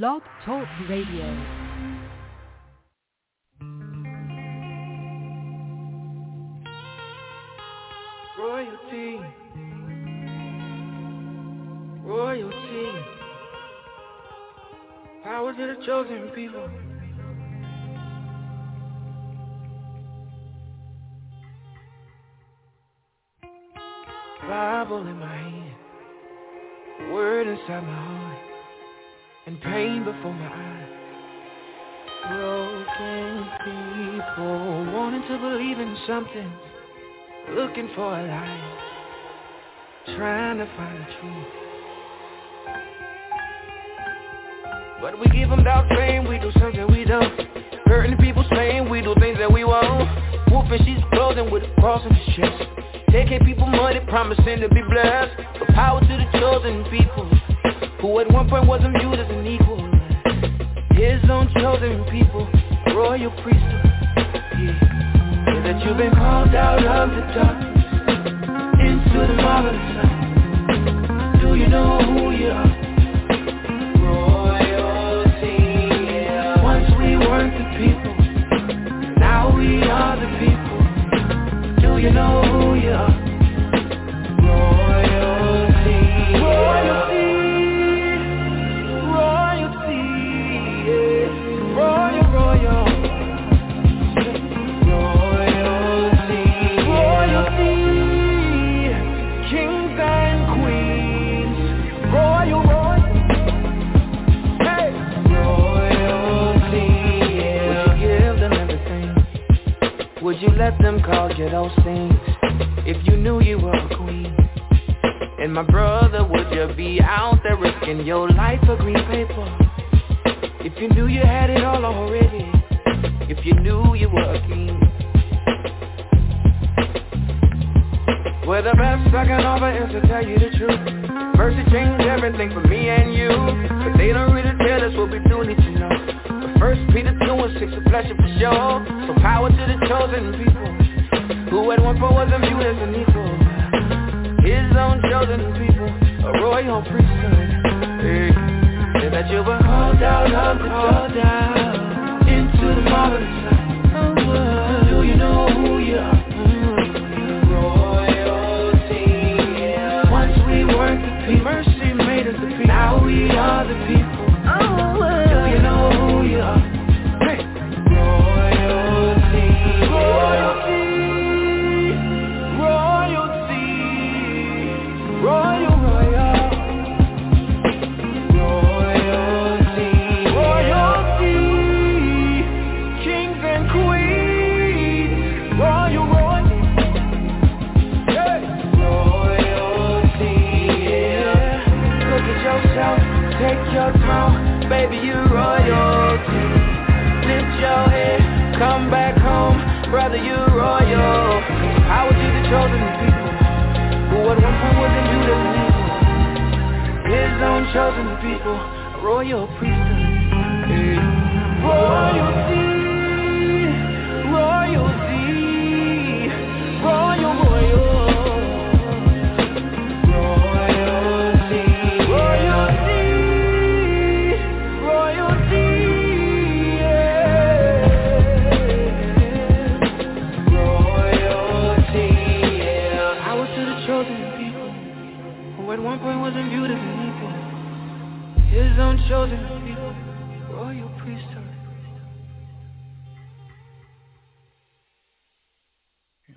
Blog Talk Radio. Royalty. Royalty. Power to the chosen people. Bible in my hand, word inside my heart, and pain before my eyes. Broken people wanting to believe in something, looking for a lie, trying to find the truth. But we give them doubt fame, we do something we don't. Hurting people's pain, we do things that we won't. Wolfing she's clothing with a cross on his chest. Taking people money, promising to be blessed. But power to the chosen people, who at one point wasn't viewed as an equal. His own chosen people, royal priesthood. Yeah. that you've been called out of the darkness into the marvelous light. Do you know who you are? Royalty. Once we weren't the people, now we are the people. Do you know who let them call you those things if you knew you were a queen? And my brother, would you be out there risking your life for green paper? If you knew you had it all already, if you knew you were a king. Well, the best I can offer is to tell you the truth. Mercy changed everything for me and you, but they don't really tell us what we do need to know. First Peter 2 and 6 a pleasure for sure. So power to the chosen people, who at one point wasn't viewed as an equal. His own chosen people, a royal priesthood. Hey, say that you were called out of the out into the marvelous light. Do you know who you are? Yeah. Once we weren't the people, mercy made us the people. Now we are the people. Brother, you royal. Power to the chosen people. Who at one point wasn't viewed as an equal. His own chosen people. Royal priesthood. Royalty. One point wasn't viewed as an equal. His own chosen people, royal priesthood.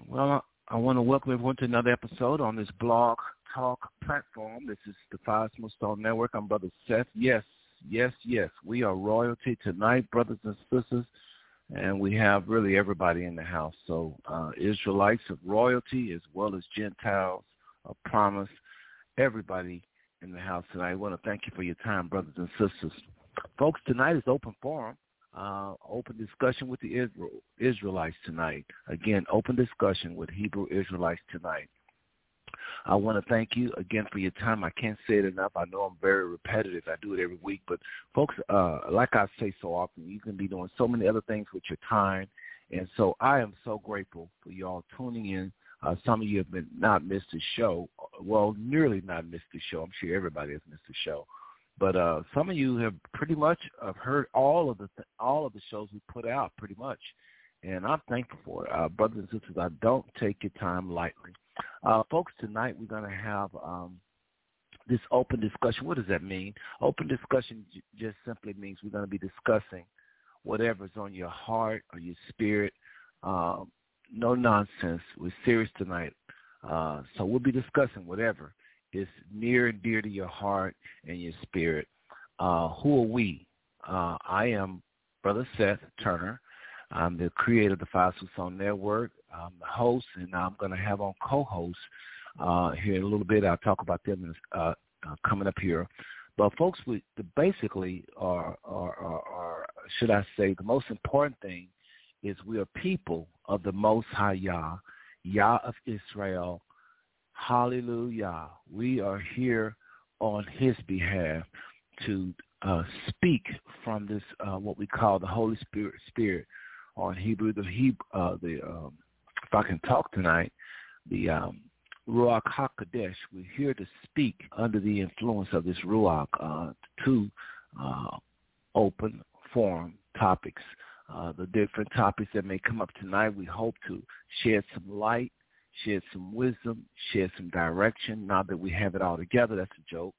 Well, I, want to welcome everyone to another episode on this blog talk platform. This is the Five Smooth Stone Network. I'm Brother Seth. Yes, yes, yes. We are royalty tonight, brothers and sisters, and we have really everybody in the house. So uh, Israelites of royalty as well as Gentiles of promise, everybody in the house tonight. I want to thank you for your time, brothers and sisters. Folks, tonight is open forum uh, open discussion with the Israel, Israelites tonight. Again, open discussion with Hebrew Israelites tonight. I want to thank you again for your time. I can't say it enough. I know I'm very repetitive. I do it every week. But folks, uh, like I say so often, you can be doing so many other things with your time. And so I am so grateful for y'all tuning in. Uh, some of you have been not missed the show. Well, nearly not missed the show. I'm sure everybody has missed the show. But uh, some of you have pretty much have heard all of the th- all of the shows we put out, pretty much, and I'm thankful for it, uh, brothers and sisters. I don't take your time lightly, uh, folks. Tonight we're going to have um, this open discussion. What does that mean? Open discussion j- just simply means we're going to be discussing whatever's on your heart or your spirit. Um, no nonsense. We're serious tonight. Uh, so we'll be discussing whatever is near and dear to your heart and your spirit. Uh, who are we? Uh, I am Brother Seth Turner. I'm the creator of the Five Stone Network. I'm the host, and I'm going to have on co-hosts uh, here in a little bit. I'll talk about them uh, uh, coming up here. But folks, we basically are, are, are, are, should I say, the most important thing is we are people of the Most High Yah, Yah of Israel, Hallelujah. We are here on his behalf to uh, speak from this, uh, what we call the Holy Spirit, Spirit on Hebrew, the Hebrew, uh, the, um, if I can talk tonight, the um, Ruach HaKodesh. We're here to speak under the influence of this Ruach uh, to uh, open forum topics. Uh, the different topics that may come up tonight, we hope to shed some light shed some wisdom, shed some direction. Not that we have it all together, that's a joke,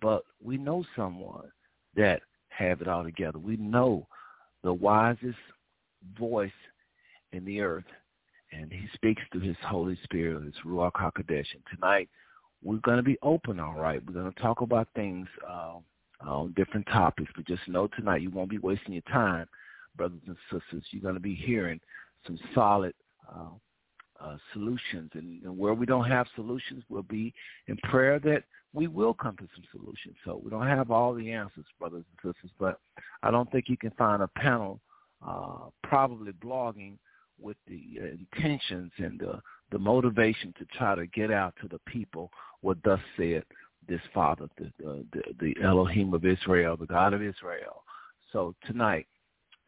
but we know someone that have it all together. We know the wisest voice in the earth, and he speaks through his Holy Spirit, his Ruach HaKodesh. And tonight, we're going to be open, all right. We're going to talk about things uh, on different topics, but just know tonight you won't be wasting your time, brothers and sisters. You're going to be hearing some solid uh, uh, solutions. And, and where we don't have solutions, we'll be in prayer that we will come to some solutions. So we don't have all the answers, brothers and sisters, but I don't think you can find a panel uh, probably blogging with the uh, intentions and the, the motivation to try to get out to the people what thus said this Father, the, the, the Elohim of Israel, the God of Israel. So tonight,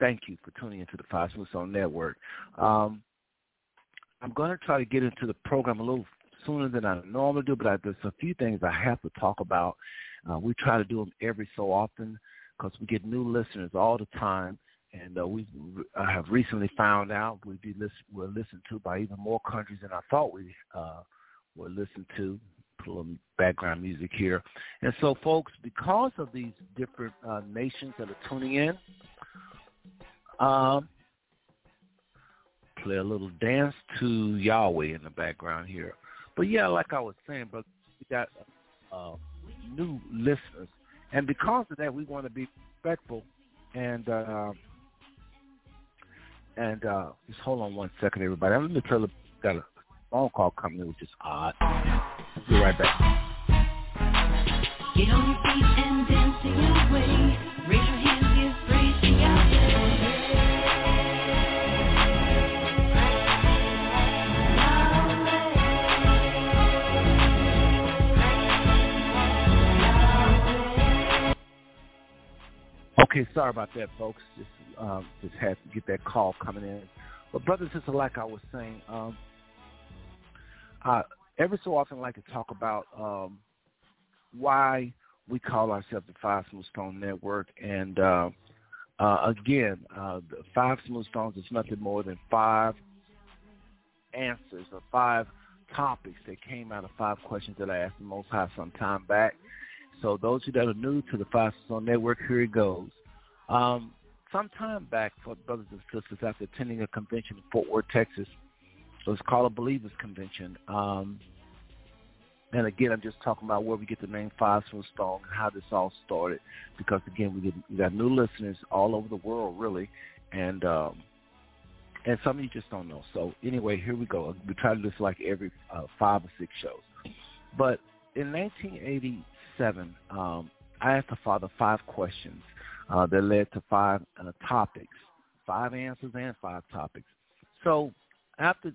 thank you for tuning into the Smooth Stone Network. Um, I'm going to try to get into the program a little sooner than I normally do, but I, there's a few things I have to talk about. Uh, we try to do them every so often because we get new listeners all the time, and uh, we have recently found out we be listen, we're listened to by even more countries than I thought we uh, were listened to. Put a little background music here, and so folks, because of these different uh, nations that are tuning in, um, play a little dance to Yahweh in the background here. But yeah, like I was saying, but we got uh, new listeners, and because of that, we want to be respectful and uh, and uh, just hold on one second, everybody. I let me tell you, got a phone call coming in, which is odd. Be right back. Get on your feet and dance your way. Raise your Okay, sorry about that, folks. Just um, just had to get that call coming in. But brothers and like I was saying, um, I every so often like to talk about um, why we call ourselves the Five Smooth Stone Network. And uh, uh, again, uh, the Five Smooth Stones is nothing more than five answers or five topics that came out of five questions that I asked the Most High some time back. So those of you that are new to the Five Smooth Stone Network, here it goes. Um, some time back, for brothers and sisters, after attending a convention in Fort Worth, Texas, it was called a Believers Convention. Um, and again, I'm just talking about where we get the name Five Stone and how this all started. Because again, we, get, we got new listeners all over the world, really, and um, and some of you just don't know. So anyway, here we go. We try to do this like every uh, five or six shows. But in 1980, seven, um, I asked the father five questions uh, that led to five uh, topics, five answers and five topics. So after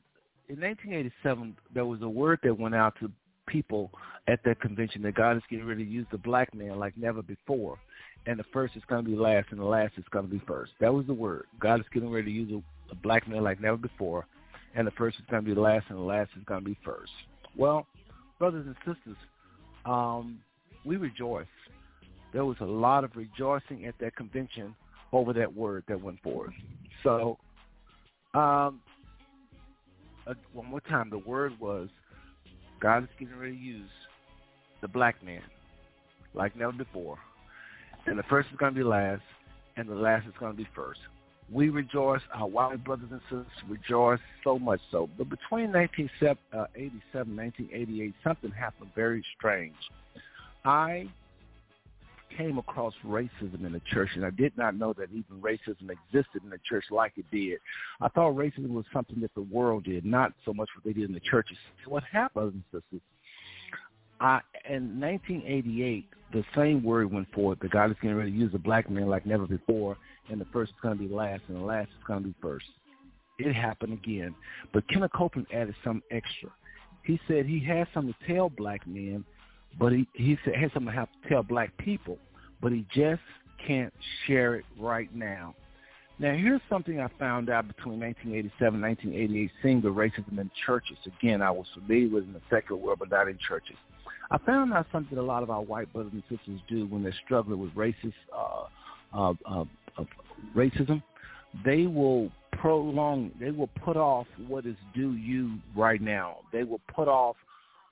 in 1987, there was a word that went out to people at that convention that God is getting ready to use the black man like never before. And the first is going to be last, and the last is going to be first. That was the word. God is getting ready to use a, a black man like never before, and the first is going to be last, and the last is going to be first. Well, brothers and sisters, um, we rejoice there was a lot of rejoicing at that convention over that word that went forth. So, um, uh, one more time, the word was God is getting ready to use the black man like never before. And the first is going to be last, and the last is going to be first. We rejoice, our white brothers and sisters rejoice so much so. But between 1987 and 1988, something happened very strange. I came across racism in the church, and I did not know that even racism existed in the church like it did. I thought racism was something that the world did, not so much what they did in the churches. What happened, sisters? I, in 1988, the same word went forth that God is getting ready to use a black man like never before, and the first is going to be last, and the last is going to be first. It happened again. But Kenneth Copeland added some extra. He said he had something to tell black men, but he, he said something to have to tell black people, but he just can't share it right now. Now, here's something I found out between 1987 and 1988, seeing the racism in churches. Again, I was familiar with in the secular world, but not in churches. I found out something a lot of our white brothers and sisters do when they're struggling with racist uh, uh, uh, uh, racism. They will prolong. They will put off what is due you right now. They will put off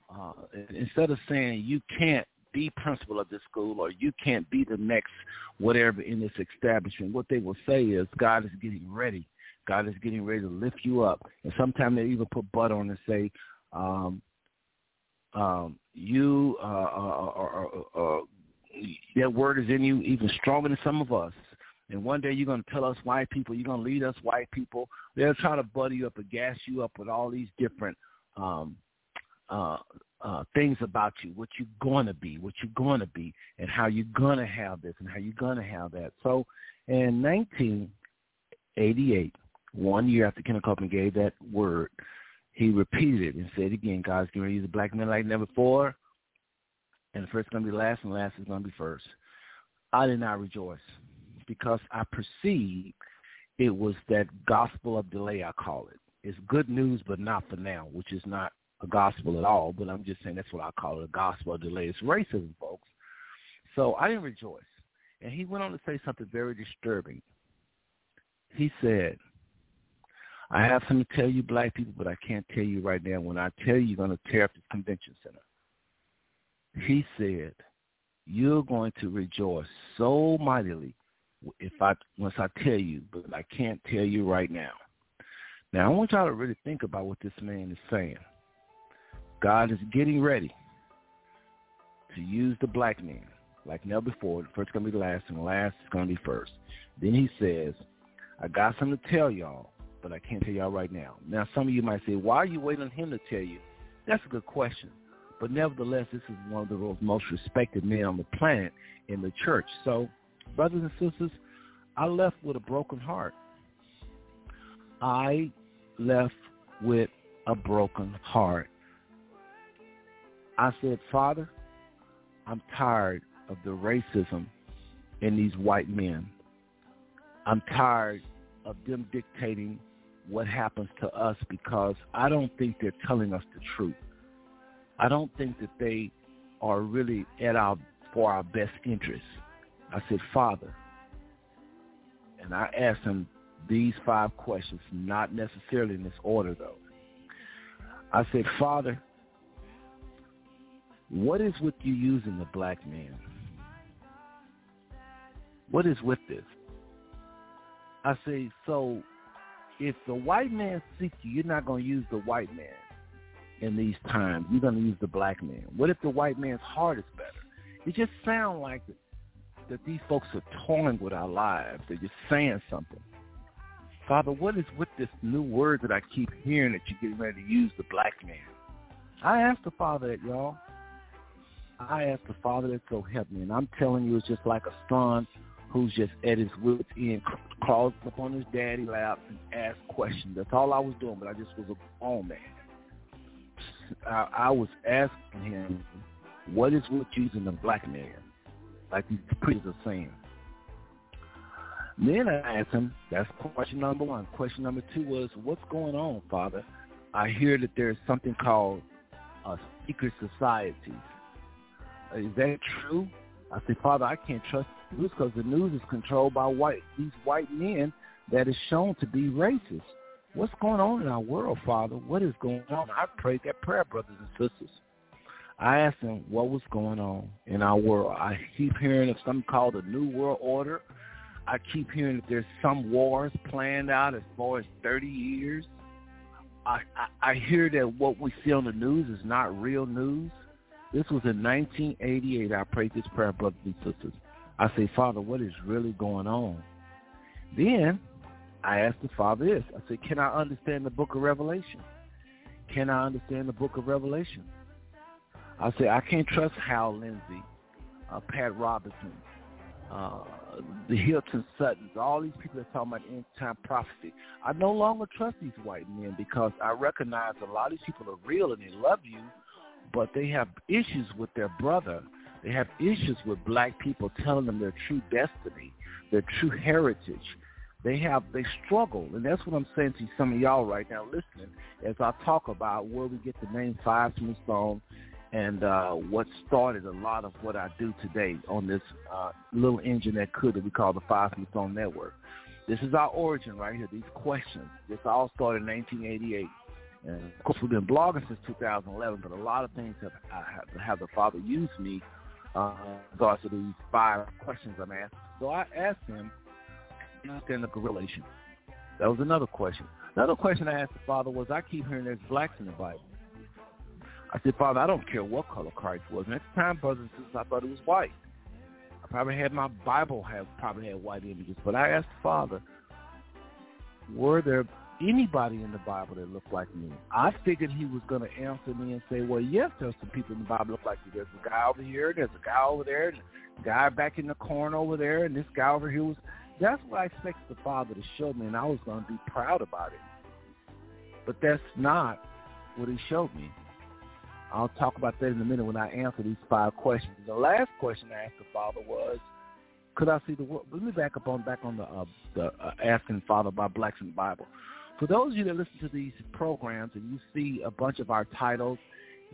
uh, instead of saying you can't be principal of this school or you can't be the next whatever in this establishment. What they will say is God is getting ready. God is getting ready to lift you up. And sometimes they even put butt on and say, um, um, you uh, are, are, are, that word is in you even stronger than some of us. And one day you're going to tell us white people, you're going to lead us white people. They're try to butter you up and gas you up with all these different um, uh, uh, things about you, what you're going to be, what you're going to be, and how you're going to have this and how you're going to have that. So in 1988, one year after Kenneth Copeland gave that word, he repeated it and said again, God's going to use a black man like never before, and the first is going to be last, and last is going to be first. I did not rejoice because I perceived it was that gospel of delay, I call it. It's good news, but not for now, which is not a gospel at all, but I'm just saying that's what I call it, a gospel of delay. It's racism, folks. So I didn't rejoice. And he went on to say something very disturbing. He said, I have something to tell you black people, but I can't tell you right now. When I tell you, you're going to tear up this convention center. He said, you're going to rejoice so mightily if I once I tell you, but I can't tell you right now. Now I want y'all to really think about what this man is saying. God is getting ready to use the black man like never before. The first is going to be last, and the last is going to be first. Then he says, I got something to tell y'all, but I can't tell y'all right now. Now, some of you might say, why are you waiting on him to tell you? That's a good question. But nevertheless, this is one of the most respected men on the planet in the church. So, brothers and sisters, I left with a broken heart. I left with a broken heart. I said, Father, I'm tired of the racism in these white men. I'm tired of them dictating what happens to us because I don't think they're telling us the truth. I don't think that they are really at our for our best interest. I said, Father, and I asked him these five questions, not necessarily in this order though. I said, Father, what is with you using the black man? What is with this? I say, so if the white man seeks you, you're not going to use the white man in these times. You're going to use the black man. What if the white man's heart is better? It just sounds like that these folks are toying with our lives. They're just saying something. Father, what is with this new word that I keep hearing that you're getting ready to use the black man? I asked the Father that, y'all. I asked the Father that so help me. And I'm telling you, it's just like a son who's just at his wits end, crawls up on his daddy lap and asks questions. That's all I was doing, but I just was a grown man. I, I was asking him, what is with using the black man? Like these preachers are saying. Then I asked him, that's question number one. Question number two was, what's going on, Father? I hear that there's something called a secret societies is that true? I said, Father, I can't trust the news because the news is controlled by white these white men that is shown to be racist. What's going on in our world, Father? What is going on? I prayed that prayer, brothers and sisters. I asked him what was going on in our world. I keep hearing of something called the New World Order. I keep hearing that there's some wars planned out as far as 30 years. I, I, I hear that what we see on the news is not real news. This was in 1988. I prayed this prayer, brothers and sisters. I say, Father, what is really going on? Then I asked the Father this. I said, can I understand the book of Revelation? Can I understand the book of Revelation? I said, I can't trust Hal Lindsey, uh, Pat Robertson, uh, the Hilton Suttons, all these people that talk about end time prophecy. I no longer trust these white men because I recognize a lot of these people are real and they love you, but they have issues with their brother. They have issues with black people telling them their true destiny, their true heritage. They have they struggle, and that's what I'm saying to some of y'all right now listening as I talk about where we get the name Five Smooth Stone and uh, what started a lot of what I do today on this uh, little engine that could that we call the Five Smooth Stone Network. This is our origin right here. These questions. This all started in 1988. And of course, we've been blogging since 2011, but a lot of things have, have, have the Father used me uh, regards to these five questions I'm asked. So I asked him, understand the correlation. That was another question. Another question I asked the Father was, I keep hearing there's blacks in the Bible. I said, Father, I don't care what color Christ was. And at the time, brothers and sisters, I thought it was white. I probably had my Bible have probably had white images, but I asked the Father, were there anybody in the Bible that looked like me. I figured he was going to answer me and say, well, yes, there's some people in the Bible look like you. There's a guy over here, there's a guy over there, and a guy back in the corner over there, and this guy over here was. That's what I expected the Father to show me, and I was going to be proud about it. But that's not what he showed me. I'll talk about that in a minute when I answer these five questions. The last question I asked the Father was, could I see the world? Let me back up on back on the uh, the uh, asking Father about blacks in the Bible. For those of you that listen to these programs and you see a bunch of our titles,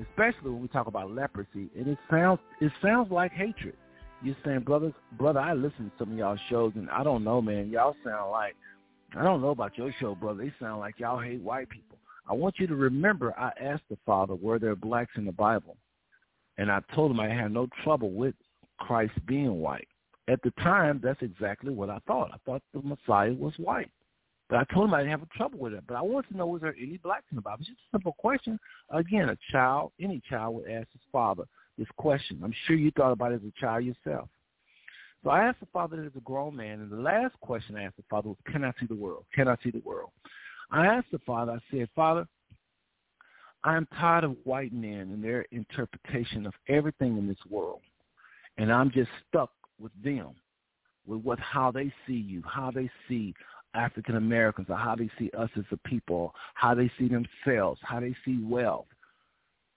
especially when we talk about leprosy, and it sounds it sounds like hatred. You're saying, brothers, brother, I listen to some of y'all shows, and I don't know, man. Y'all sound like I don't know about your show, brother. They sound like y'all hate white people. I want you to remember, I asked the Father, were there blacks in the Bible? And I told him I had no trouble with Christ being white. At the time, that's exactly what I thought. I thought the Messiah was white. But I told him I didn't have a trouble with it. But I wanted to know, was there any blacks in the Bible? It's just a simple question. Again, a child, any child would ask his father this question. I'm sure you thought about it as a child yourself. So I asked the father as a grown man, and the last question I asked the father was, can I see the world? Can I see the world? I asked the father, I said, Father, I'm tired of white men and their interpretation of everything in this world. And I'm just stuck with them, with what how they see you, how they see African Americans or how they see us as a people, how they see themselves, how they see wealth,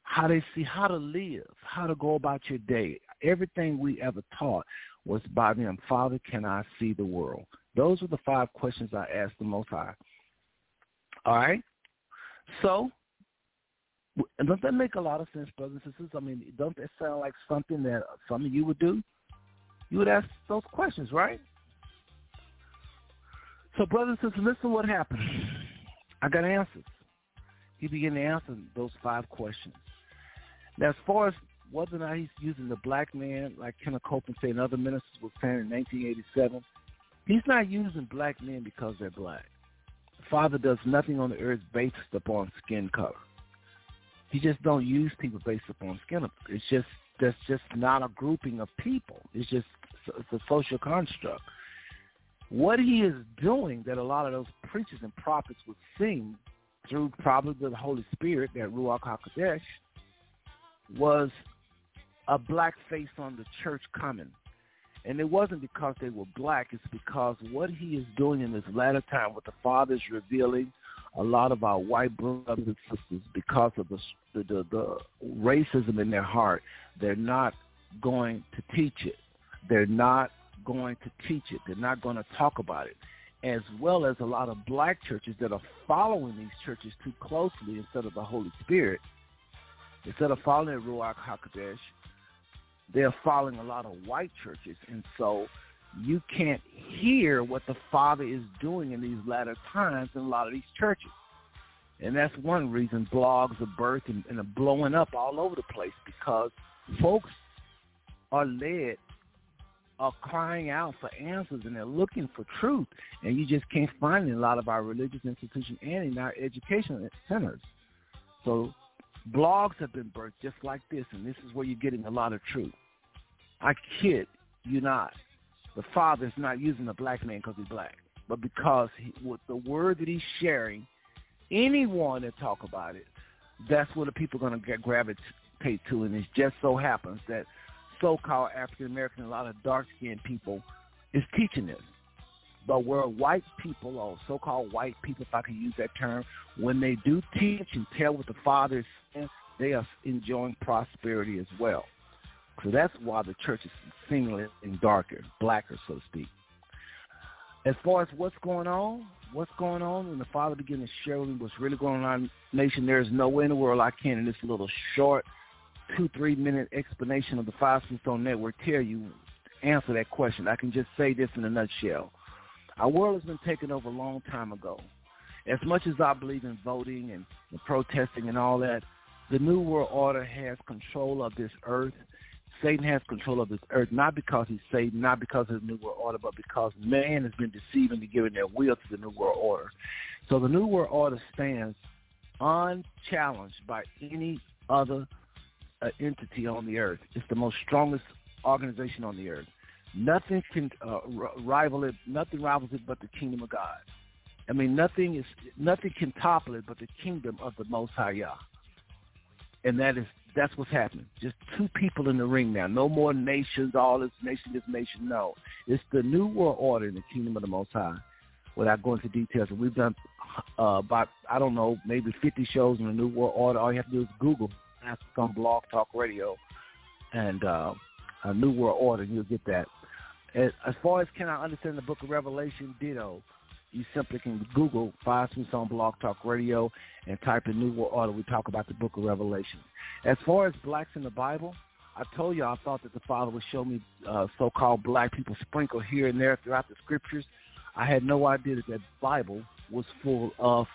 how they see how to live, how to go about your day. Everything we ever taught was by them. Father, can I see the world? Those were the five questions I asked the Most High. All right? So, doesn't that make a lot of sense, brothers and sisters? I mean, don't that sound like something that some of you would do? You would ask those questions, right? So, brothers and sisters, listen what happened. I got answers. He began to answer those five questions. Now, as far as whether or not he's using the black man, like Kenneth Copeland said and other ministers were saying in 1987, he's not using black men because they're black. The Father does nothing on the earth based upon skin color. He just don't use people based upon skin. color. It's just that's just not a grouping of people. It's just it's a social construct. What he is doing that a lot of those preachers and prophets would sing through probably the Holy Spirit, that Ruach HaKodesh, was a black face on the church coming. And it wasn't because they were black. It's because what he is doing in this latter time, what the Father is revealing, a lot of our white brothers and sisters, because of the, the, the, the racism in their heart, they're not going to teach it. They're not going to teach it. They're not going to talk about it. As well as a lot of black churches that are following these churches too closely instead of the Holy Spirit. Instead of following Ruach HaKodesh, they're following a lot of white churches, and so you can't hear what the Father is doing in these latter times in a lot of these churches. And that's one reason blogs are birthed and, and are blowing up all over the place because folks are led are crying out for answers and they're looking for truth and you just can't find it in a lot of our religious institutions and in our education centers. So blogs have been birthed just like this and this is where you're getting a lot of truth. I kid you not. The father is not using a black man because he's black, but because he, with the word that he's sharing, anyone that talk about it, that's what the people are going to gravitate to. And it just so happens that so-called African American, a lot of dark-skinned people, is teaching this. But where white people, or so-called white people, if I can use that term, when they do teach and tell what the Father is saying, they are enjoying prosperity as well. So that's why the church is seemingly darker, blacker, so to speak. As far as what's going on, what's going on, when the Father began to share with me what's really going on in our nation, there is no way in the world I can, in this little short two, three minute explanation of the Five Stone Network tell you answer that question. I can just say this in a nutshell. Our world has been taken over a long time ago. As much as I believe in voting and, protesting and all that, the New World Order has control of this earth. Satan has control of this earth, not because he's Satan, not because of the New World Order, but because man has been deceiving and giving their will to the New World Order. So the New World Order stands unchallenged by any other uh, entity on the earth. It's the most strongest organization on the earth. Nothing can uh, rival it. Nothing rivals it but the kingdom of God. I mean, nothing is nothing can topple it but the kingdom of the Most High Yah. And that is that's what's happening. Just two people in the ring now. No more nations. All this nation, this nation. No, it's the new world order in the kingdom of the Most High. Without going into details, we've done uh, about I don't know maybe 50 shows in the new world order. All you have to do is Google ask on Blog Talk Radio and uh, a New World Order, you'll get that. As, as far as can I understand the Book of Revelation, ditto. You simply can Google Five Smiths on Blog Talk Radio and type in New World Order. We talk about the Book of Revelation. As far as blacks in the Bible, I told you I thought that the Father would show me uh, so-called black people sprinkled here and there throughout the scriptures. I had no idea that that Bible was full of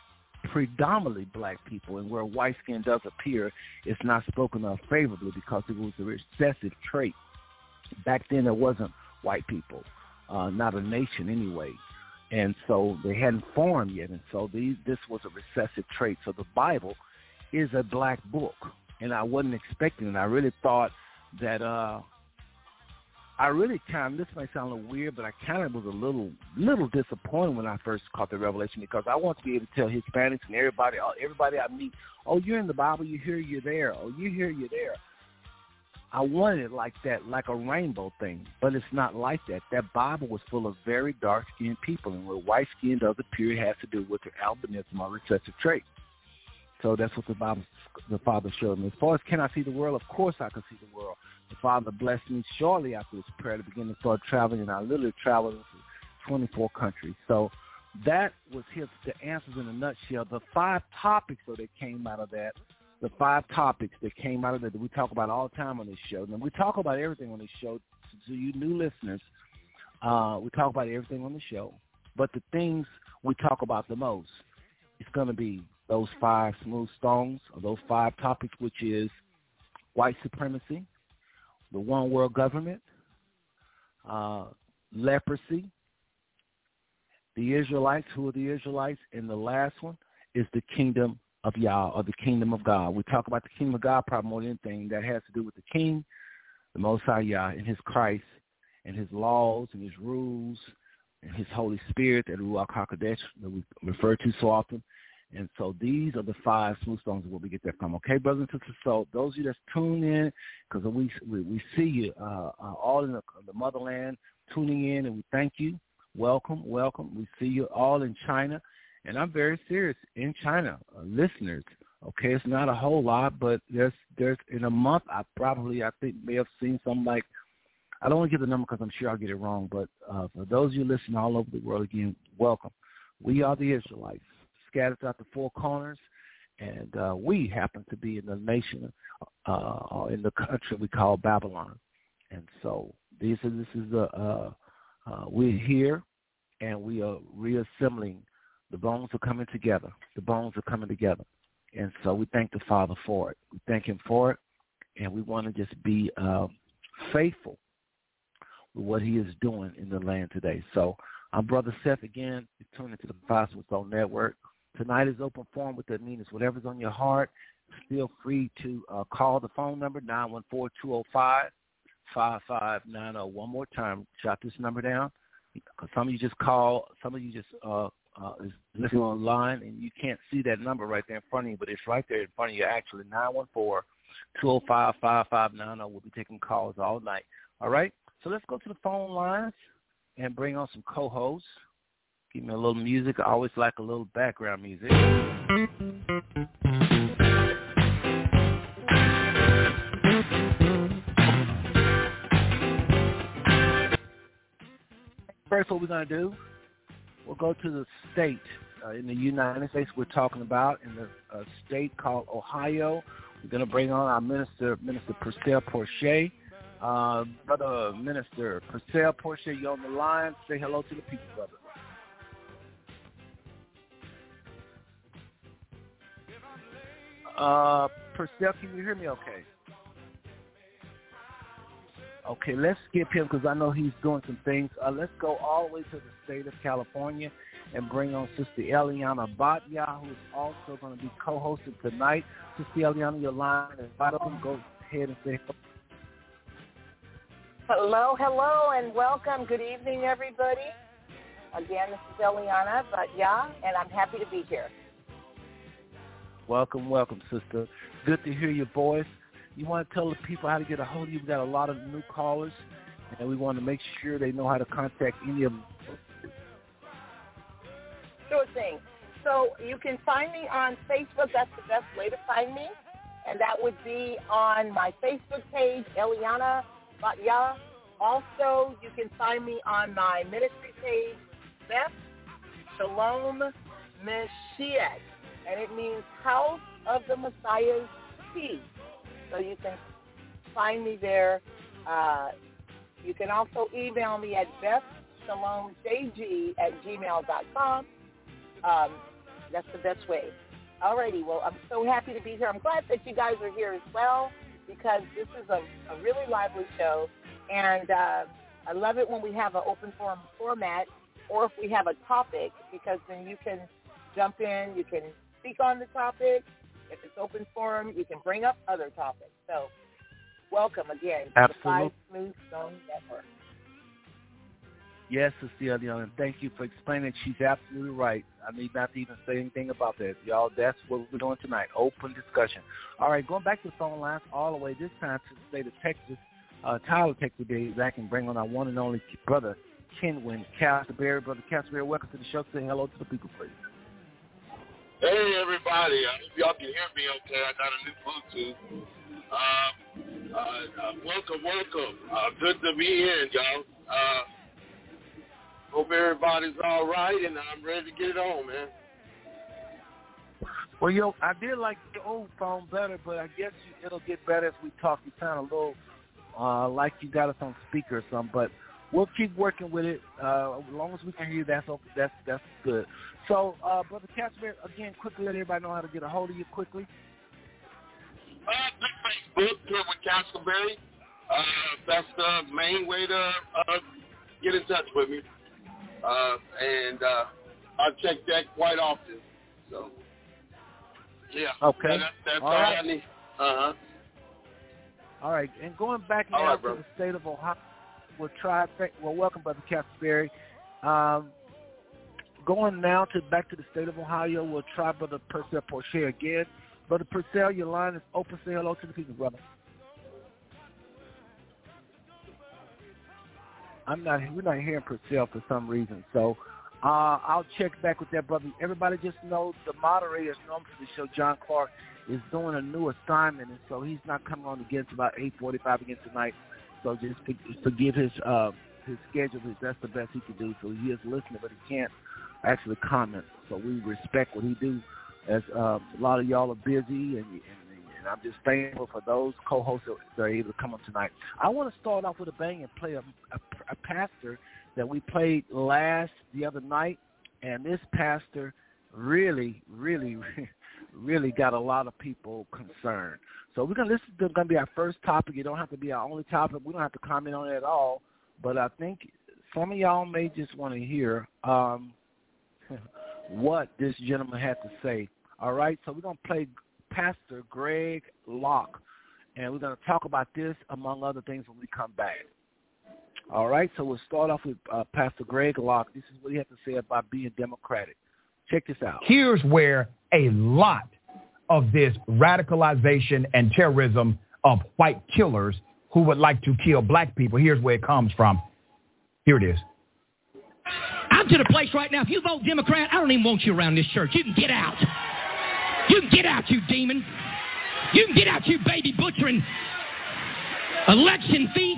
predominantly black people, and where white skin does appear, it's not spoken of favorably because it was a recessive trait. Back then, there wasn't white people, uh, not a nation anyway, and so they hadn't formed yet, and so these, this was a recessive trait. So the Bible is a black book, and I wasn't expecting it. I really thought that uh, I really kind of, this may sound a little weird, but I kind of was a little, little disappointed when I first caught the revelation because I want to be able to tell Hispanics and everybody, uh, everybody I meet, oh, you're in the Bible, you hear you're there, oh, you hear you're there. I wanted it like that, like a rainbow thing, but it's not like that. That Bible was full of very dark-skinned people, and where white skin does appear, it has to do with their albinism or recessive trait. So that's what the Bible, the Father showed me. As far as can I see the world, of course I can see the world. The Father blessed me shortly after this prayer to begin to start traveling, and I literally traveled to 24 countries. So that was his the answers in a nutshell. The five topics though that came out of that, the five topics that came out of that that we talk about all the time on this show. And we talk about everything on this show. To you new listeners, uh, we talk about everything on the show. But the things we talk about the most, it's going to be those five smooth stones, or those five topics, which is white supremacy, the one world government, uh, leprosy, the Israelites, who are the Israelites, and the last one is the kingdom of Yah or the kingdom of God. We talk about the kingdom of God probably more than anything that has to do with the king, the Most High Yah, and his Christ, and his laws and his rules, and his Holy Spirit, that Ruach HaKodesh that we refer to so often. And so these are the five smooth stones where we get that from. Okay, brothers and sisters. So those of you that's tuned in, because we, we we see you uh, uh, all in the, the motherland tuning in, and we thank you. Welcome, welcome. We see you all in China, and I'm very serious in China, uh, listeners. Okay, it's not a whole lot, but there's there's in a month I probably I think may have seen some like I don't want to give the number because I'm sure I'll get it wrong, but uh, for those of you listening all over the world again, welcome. We are the Israelites scattered throughout the four corners, and uh, we happen to be in the nation, uh, in the country we call Babylon. And so this is this is the uh, uh, we're here, and we are reassembling. The bones are coming together. The bones are coming together, and so we thank the Father for it. We thank Him for it, and we want to just be uh, faithful with what He is doing in the land today. So I'm Brother Seth again. You're tuning into the Gospel Soul Network. Tonight is open forum. That means is whatever's on your heart, feel free to uh, call the phone number, 914-205-5590. One more time, jot this number down. Some of you just call, some of you just uh, uh, is listening online, and you can't see that number right there in front of you, but it's right there in front of you actually, 914-205-5590. We'll be taking calls all night. All right? So let's go to the phone lines and bring on some co-hosts. Give me a little music. I always like a little background music. First, what we're going to do, we'll go to the state uh, in the United States we're talking about, in the uh, state called Ohio. We're going to bring on our minister, Minister Purcell Porcher. Uh, brother Minister Purcell Porcher, you on the line. Say hello to the people, brother. Uh, Purcell, can you hear me okay? Okay, let's skip him because I know he's doing some things. Uh, let's go all the way to the state of California and bring on Sister Eliana Batya, who is also going to be co-hosting tonight. Sister Eliana, your line is and go ahead and say hello. Hello, hello, and welcome. Good evening, everybody. Again, this is Eliana Batya, and I'm happy to be here. Welcome, welcome, sister. Good to hear your voice. You want to tell the people how to get a hold of you? We've got a lot of new callers, and we want to make sure they know how to contact any of them. Sure thing. So you can find me on Facebook. That's the best way to find me. And that would be on my Facebook page, Eliana Batya. Also, you can find me on my ministry page, Beth Shalom Mashiach. And it means House of the Messiah's Peace. So you can find me there. Uh, you can also email me at bethshalomjg at gmail.com. Um, that's the best way. Alrighty, well, I'm so happy to be here. I'm glad that you guys are here as well because this is a, a really lively show. And uh, I love it when we have an open forum format or if we have a topic because then you can jump in, you can speak on the topic, if it's open forum, you can bring up other topics. So welcome again to Absolutely. the Five Smooth Stone Network. Yes, Cecilia, and thank you for explaining. She's absolutely right. I need not to even say anything about that. Y'all, that's what we're doing tonight, open discussion. All right, going back to the phone lines all the way this time to the state of Texas. Uh, Tyler, Texas, be back and bring on our one and only brother, Kevin Castleberry. Brother Castleberry, welcome to the show. Say hello to the people, please. Hey everybody, I hope y'all can hear me okay. I got a new Bluetooth. Uh, uh, uh, welcome, welcome. Uh, good to be here, y'all. Uh, hope everybody's all right, and I'm ready to get it on, man. Well, yo, I did like the old phone better, but I guess you, it'll get better as we talk. You sound a little uh, like you got us on speaker or something, but we'll keep working with it. Uh, as long as we can hear you, that's that's that's good. So, uh, Brother Casper, again, quickly let everybody know how to get a hold of you quickly. Uh, Facebook, Kevin Castleberry. Uh, that's the main way to uh, get in touch with me. Uh, and uh, I check that quite often. So, yeah. Okay. That, that's all, all right. I need. Uh-huh. All right. And going back All now right, to the state of Ohio, we'll try. Well, welcome, Brother Castleberry. Um, going now to back to the state of Ohio, we'll try Brother Purcell Porcher again. Brother Purcell, your line is open. Say hello to the people, brother. I'm not. We're not hearing Purcell for some reason, so uh, I'll check back with that, brother. Everybody just know the moderator known for the show, John Clark, is doing a new assignment, and so he's not coming on again until about 8:45 again tonight. So just for- forgive his uh, his schedule. That's the best he can do. So he is listening, but he can't actually comment. So we respect what he do. As uh, a lot of y'all are busy and, and And I'm just thankful for those co-hosts that are able to come on tonight. I want to start off with a bang and play a, a, a pastor that we played last the other night, and this pastor really, really, really got a lot of people concerned. So we're gonna this is gonna be our first topic. It don't have to be our only topic. We don't have to comment on it at all. But I think some of y'all may just want to hear um, what this gentleman had to say. All right, so we're gonna play Pastor Greg Locke, and we're gonna talk about this among other things when we come back. All right, so we'll start off with uh, Pastor Greg Locke. This is what he had to say about being democratic. Check this out. Here's where a lot of this radicalization and terrorism of white killers who would like to kill black people, here's where it comes from. Here it is. I'm to the place right now, if you vote Democrat, I don't even want you around this church. You can get out. You can get out, you demon. You can get out, you baby butchering election thief.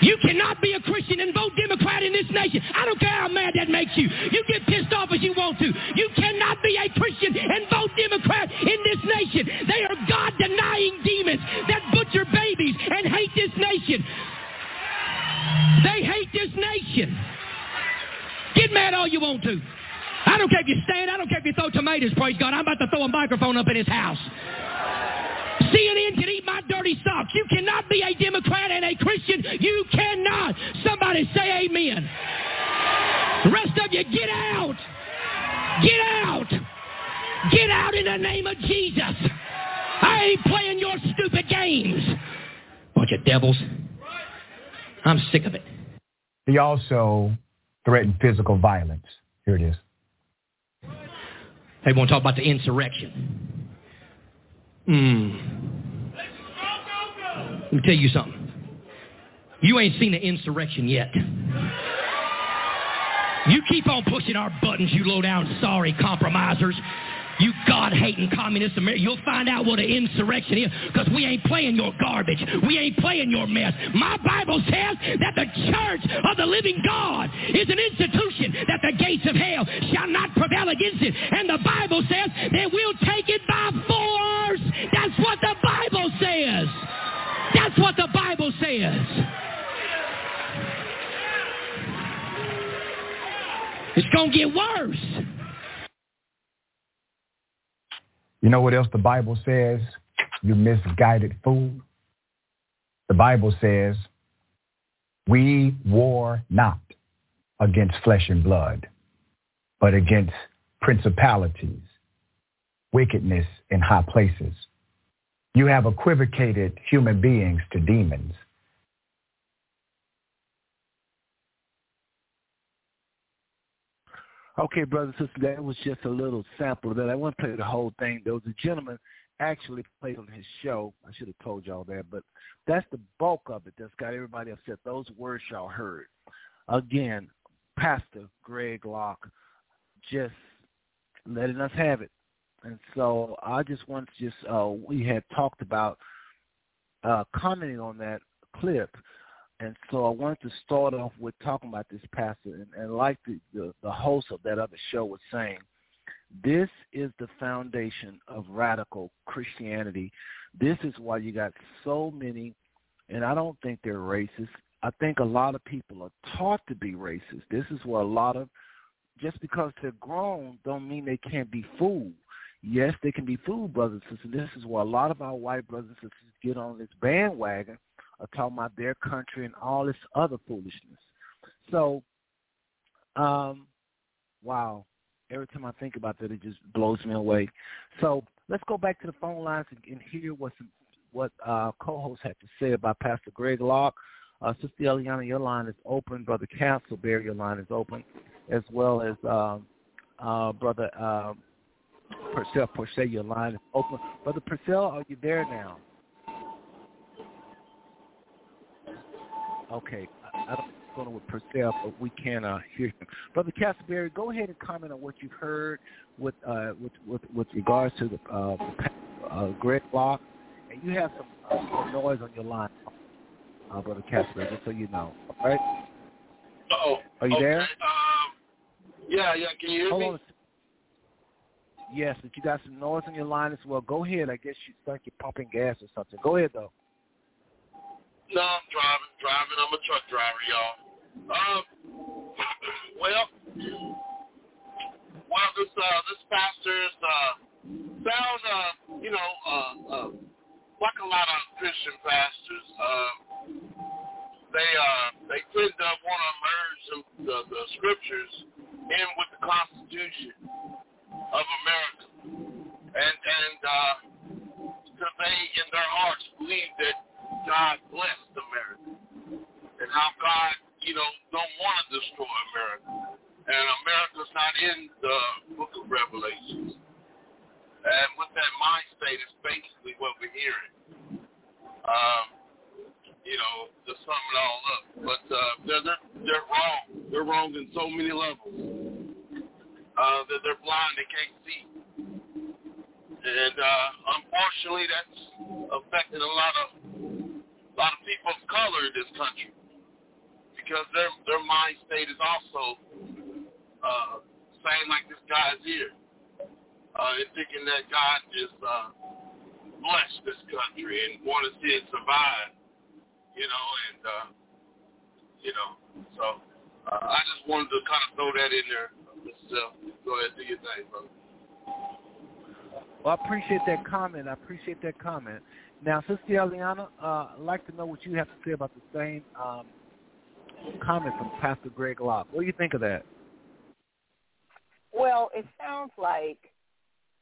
You cannot be a Christian and vote Democrat in this nation. I don't care how mad that makes you. You get pissed off as you want to. You cannot be a Christian and vote Democrat in this nation. They are God-denying demons that butcher babies and hate this nation. They hate this nation. Get mad all you want to. I don't care if you stand. I don't care if you throw tomatoes, praise God. I'm about to throw a microphone up in his house. CNN can eat my dirty socks. You cannot be a Democrat and a Christian. You cannot. Somebody say amen. The rest of you, get out. Get out. Get out in the name of Jesus. I ain't playing your stupid games. Bunch of devils. I'm sick of it. He also threatened physical violence. Here it is. They want to talk about the insurrection. Hmm. Let me tell you something. You ain't seen the insurrection yet. You keep on pushing our buttons, you low down sorry compromisers. You God-hating communist America, you'll find out what an insurrection is because we ain't playing your garbage. We ain't playing your mess. My Bible says that the church of the living God is an institution that the gates of hell shall not prevail against it. And the Bible says that we'll take it by force. That's what the Bible says. That's what the Bible says. It's going to get worse. You know what else the Bible says? You misguided fool. The Bible says, we war not against flesh and blood, but against principalities, wickedness in high places. You have equivocated human beings to demons. Okay, brothers and sisters, that was just a little sample of that. I want to play the whole thing. There was a gentleman actually played on his show. I should have told y'all that, but that's the bulk of it that's got everybody upset. Those words y'all heard. Again, Pastor Greg Locke just letting us have it. And so I just want to just, uh, we had talked about uh, commenting on that clip and so I wanted to start off with talking about this pastor, and, and like the, the, the host of that other show was saying, this is the foundation of radical Christianity. This is why you got so many, and I don't think they're racist. I think a lot of people are taught to be racist. This is where a lot of, just because they're grown, don't mean they can't be fooled. Yes, they can be fooled, brothers and sisters. This is where a lot of our white brothers and sisters get on this bandwagon are talking about their country and all this other foolishness. So, um, wow. Every time I think about that, it just blows me away. So let's go back to the phone lines and, and hear what some, what uh, co-hosts had to say about Pastor Greg Locke. Uh, Sister Eliana, your line is open. Brother Castleberry, your line is open, as well as um, uh, Brother um, Purcell Porche, your line is open. Brother Purcell, are you there now? Okay. I, don't know with Purcell, but we can uh, hear him. Brother Castleberry, go ahead and comment on what you've heard with uh, with, with with regards to the uh, uh, Greg Locke. And you have some, uh, some noise on your line, uh, Brother Castleberry, just so you know. All right? Oh, Are you okay. there? Um, yeah, yeah. Can you hear Hold me? on. Yes, but you got some noise on your line as well. Go ahead. I guess you think you're pumping gas or something. Go ahead though. No, I'm driving, driving. I'm a truck driver, y'all. Um, well, well, this uh, this pastor's uh, sound uh, you know, uh, uh, like a lot of Christian pastors. Uh, they uh, they tend to want to merge the, the, the scriptures in with the Constitution of America, and and uh, they in their hearts believe that God blessed America and how God, you know, don't want to destroy America, and America's not in the Book of Revelations. And with that mind state is basically what we're hearing. Um, you know, to sum it all up. But uh, they're, they're, they're wrong. They're wrong in so many levels. Uh, that they're blind, they can't see. And uh, unfortunately, that's affecting a lot of of color in this country because their their mind state is also uh, same like this guy's here uh, and thinking that God just uh, blessed this country and want to see it survive, you know, and, uh, you know, so uh, I just wanted to kind of throw that in there. Just, uh, go ahead do your thing, brother. Well, I appreciate that comment. I appreciate that comment. Now, Sister Eliana, uh, I'd like to know what you have to say about the same um, comment from Pastor Greg Locke. What do you think of that? Well, it sounds like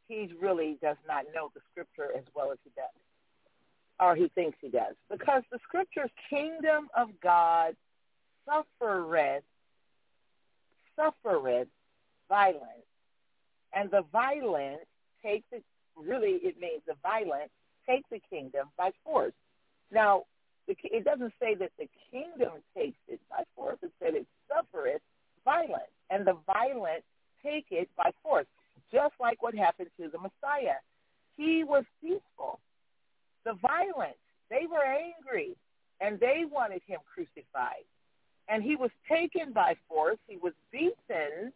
he really does not know the scripture as well as he does, or he thinks he does, because the scripture's kingdom of God suffereth, suffereth violence, and the violent take the, really it means the violent take the kingdom by force. Now, it doesn't say that the kingdom takes it by force. It said it suffereth violence, and the violent take it by force just like what happened to the Messiah. He was peaceful. The violence, they were angry, and they wanted him crucified. And he was taken by force. He was beaten.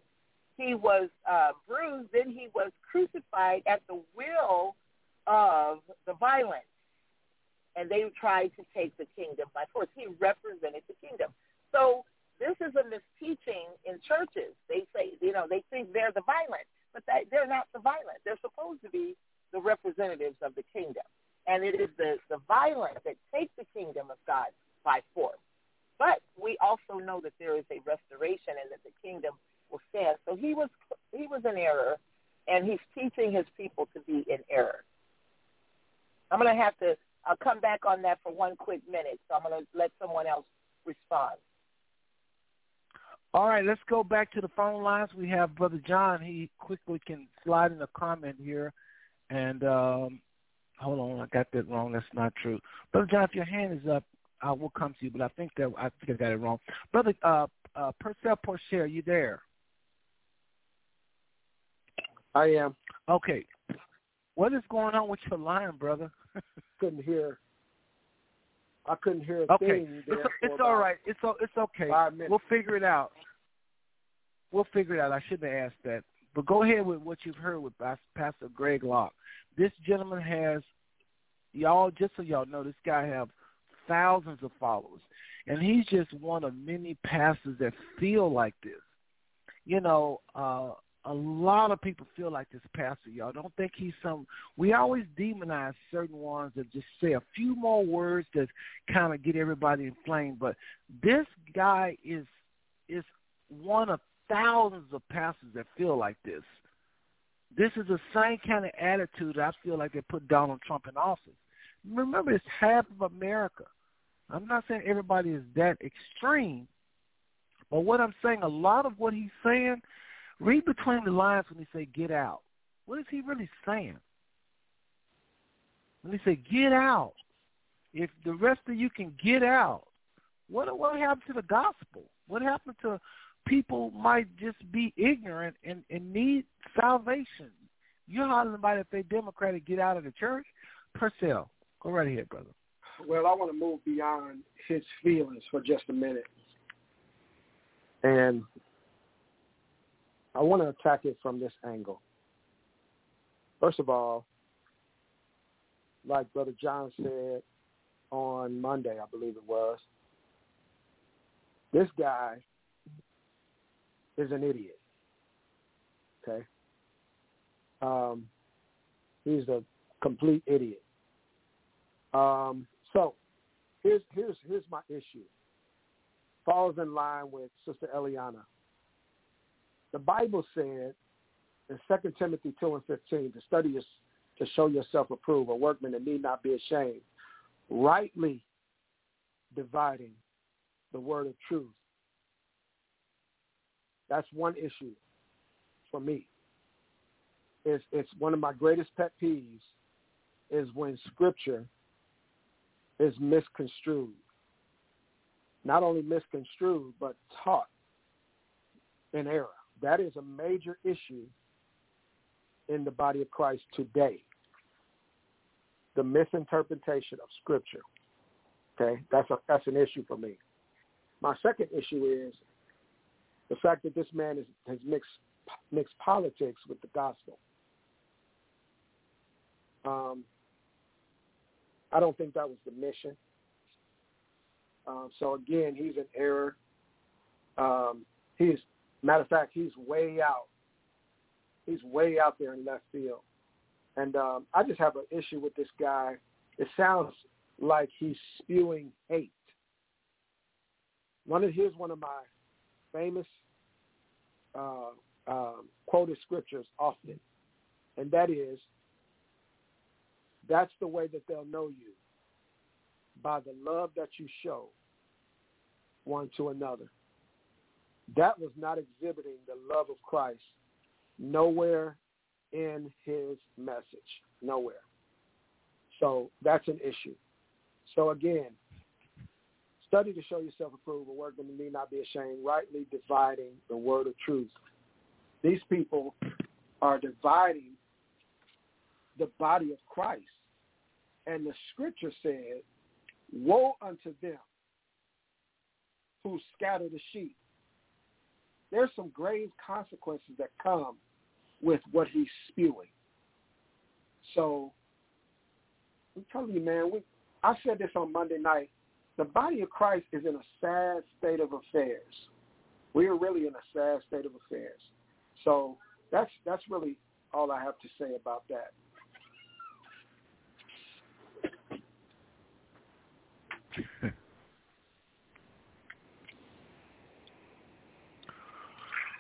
He was uh, bruised. Then he was crucified at the will of the violence. And they tried to take the kingdom by force. He represented the kingdom. So this is a misteaching in churches. They say, you know, they think they're the violent but that, they're not the violent. They're supposed to be the representatives of the kingdom. And it is the, the violent that take the kingdom of God by force. But we also know that there is a restoration and that the kingdom will stand. So he was he was in error, and he's teaching his people to be in error. I'm going to have to I'll come back on that for one quick minute. So I'm going to let someone else respond. All right, let's go back to the phone lines. We have Brother John. He quickly can slide in a comment here. And um, hold on, I got that wrong. That's not true. Brother John, if your hand is up, I will come to you. But I think that I think I got it wrong. Brother uh, uh, Purcell Porcher, are you there? I am. Okay. What is going on with your line, brother? couldn't hear. I couldn't hear a okay. thing. It's, it's all right. It's it's okay. We'll figure it out. We'll figure it out. I shouldn't have asked that. But go ahead with what you've heard with Pastor Greg Locke. This gentleman has y'all. Just so y'all know, this guy have thousands of followers, and he's just one of many pastors that feel like this. You know, uh, a lot of people feel like this pastor, y'all. Don't think he's some. We always demonize certain ones that just say a few more words that kind of get everybody inflamed. But this guy is is one of thousands of pastors that feel like this. This is the same kind of attitude I feel like they put Donald Trump in office. Remember, it's half of America. I'm not saying everybody is that extreme, but what I'm saying, a lot of what he's saying Read between the lines when he say get out. What is he really saying? When he say get out, if the rest of you can get out, what what happened to the gospel? What happened to people might just be ignorant and, and need salvation? You're hollering about if they Democratic get out of the church. Purcell, go right ahead, brother. Well, I want to move beyond his feelings for just a minute. And I want to attack it from this angle. First of all, like Brother John said on Monday, I believe it was, this guy is an idiot. Okay? Um, he's a complete idiot. Um, so here's here's here's my issue. Falls in line with Sister Eliana. The Bible said in 2 Timothy 2 and 15 to study your, to show yourself approved, a workman that need not be ashamed, rightly dividing the word of truth. That's one issue for me. It's, it's one of my greatest pet peeves is when scripture is misconstrued. Not only misconstrued, but taught in error. That is a major issue in the body of Christ today. The misinterpretation of Scripture. Okay, that's a that's an issue for me. My second issue is the fact that this man is, has mixed mixed politics with the gospel. Um, I don't think that was the mission. Um, so again, he's in error. Um, he's matter of fact, he's way out he's way out there in left field. And um, I just have an issue with this guy. It sounds like he's spewing hate. One of here's one of my famous uh, um, quoted scriptures often, and that is, "That's the way that they'll know you by the love that you show one to another." That was not exhibiting the love of Christ nowhere in his message. Nowhere. So that's an issue. So again, study to show yourself approved, a workman that need not be ashamed, rightly dividing the word of truth. These people are dividing the body of Christ. And the scripture said, woe unto them who scatter the sheep. There's some grave consequences that come with what he's spewing. So I'm telling you, man, we, I said this on Monday night. The body of Christ is in a sad state of affairs. We are really in a sad state of affairs. So that's that's really all I have to say about that.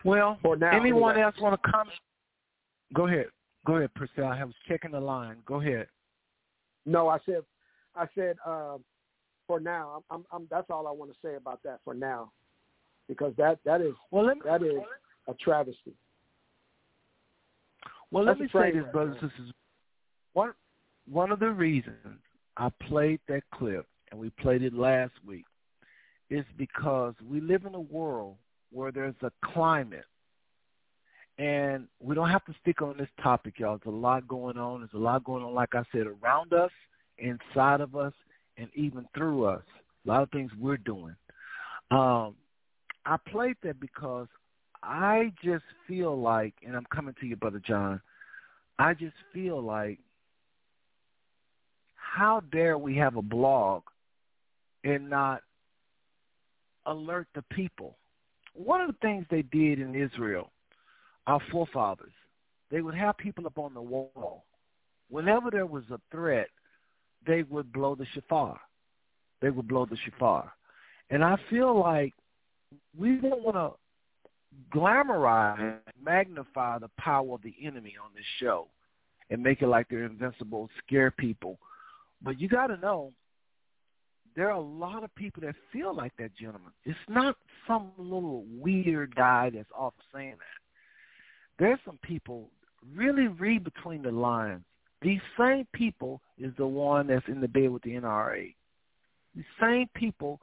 Well, now, anyone anyway. else want to comment? Go ahead. Go ahead, Priscilla. I was checking the line. Go ahead. No, I said, I said, uh, for now, I'm, I'm, I'm, that's all I want to say about that for now, because that that is well, me, that is a travesty. Well, That's let me say this, brothers and sisters. One one of the reasons I played that clip and we played it last week is because we live in a world where there's a climate and we don't have to stick on this topic, y'all. There's a lot going on. There's a lot going on, like I said, around us, inside of us, and even through us. A lot of things we're doing. Um, I played that because I just feel like, and I'm coming to you, Brother John, I just feel like, how dare we have a blog and not alert the people? One of the things they did in Israel our forefathers. They would have people up on the wall. Whenever there was a threat, they would blow the shofar. They would blow the shofar. And I feel like we don't want to glamorize, magnify the power of the enemy on this show and make it like they're invincible, scare people. But you got to know there are a lot of people that feel like that gentleman. It's not some little weird guy that's off saying that there's some people really read between the lines. These same people is the one that's in the bed with the NRA. These same people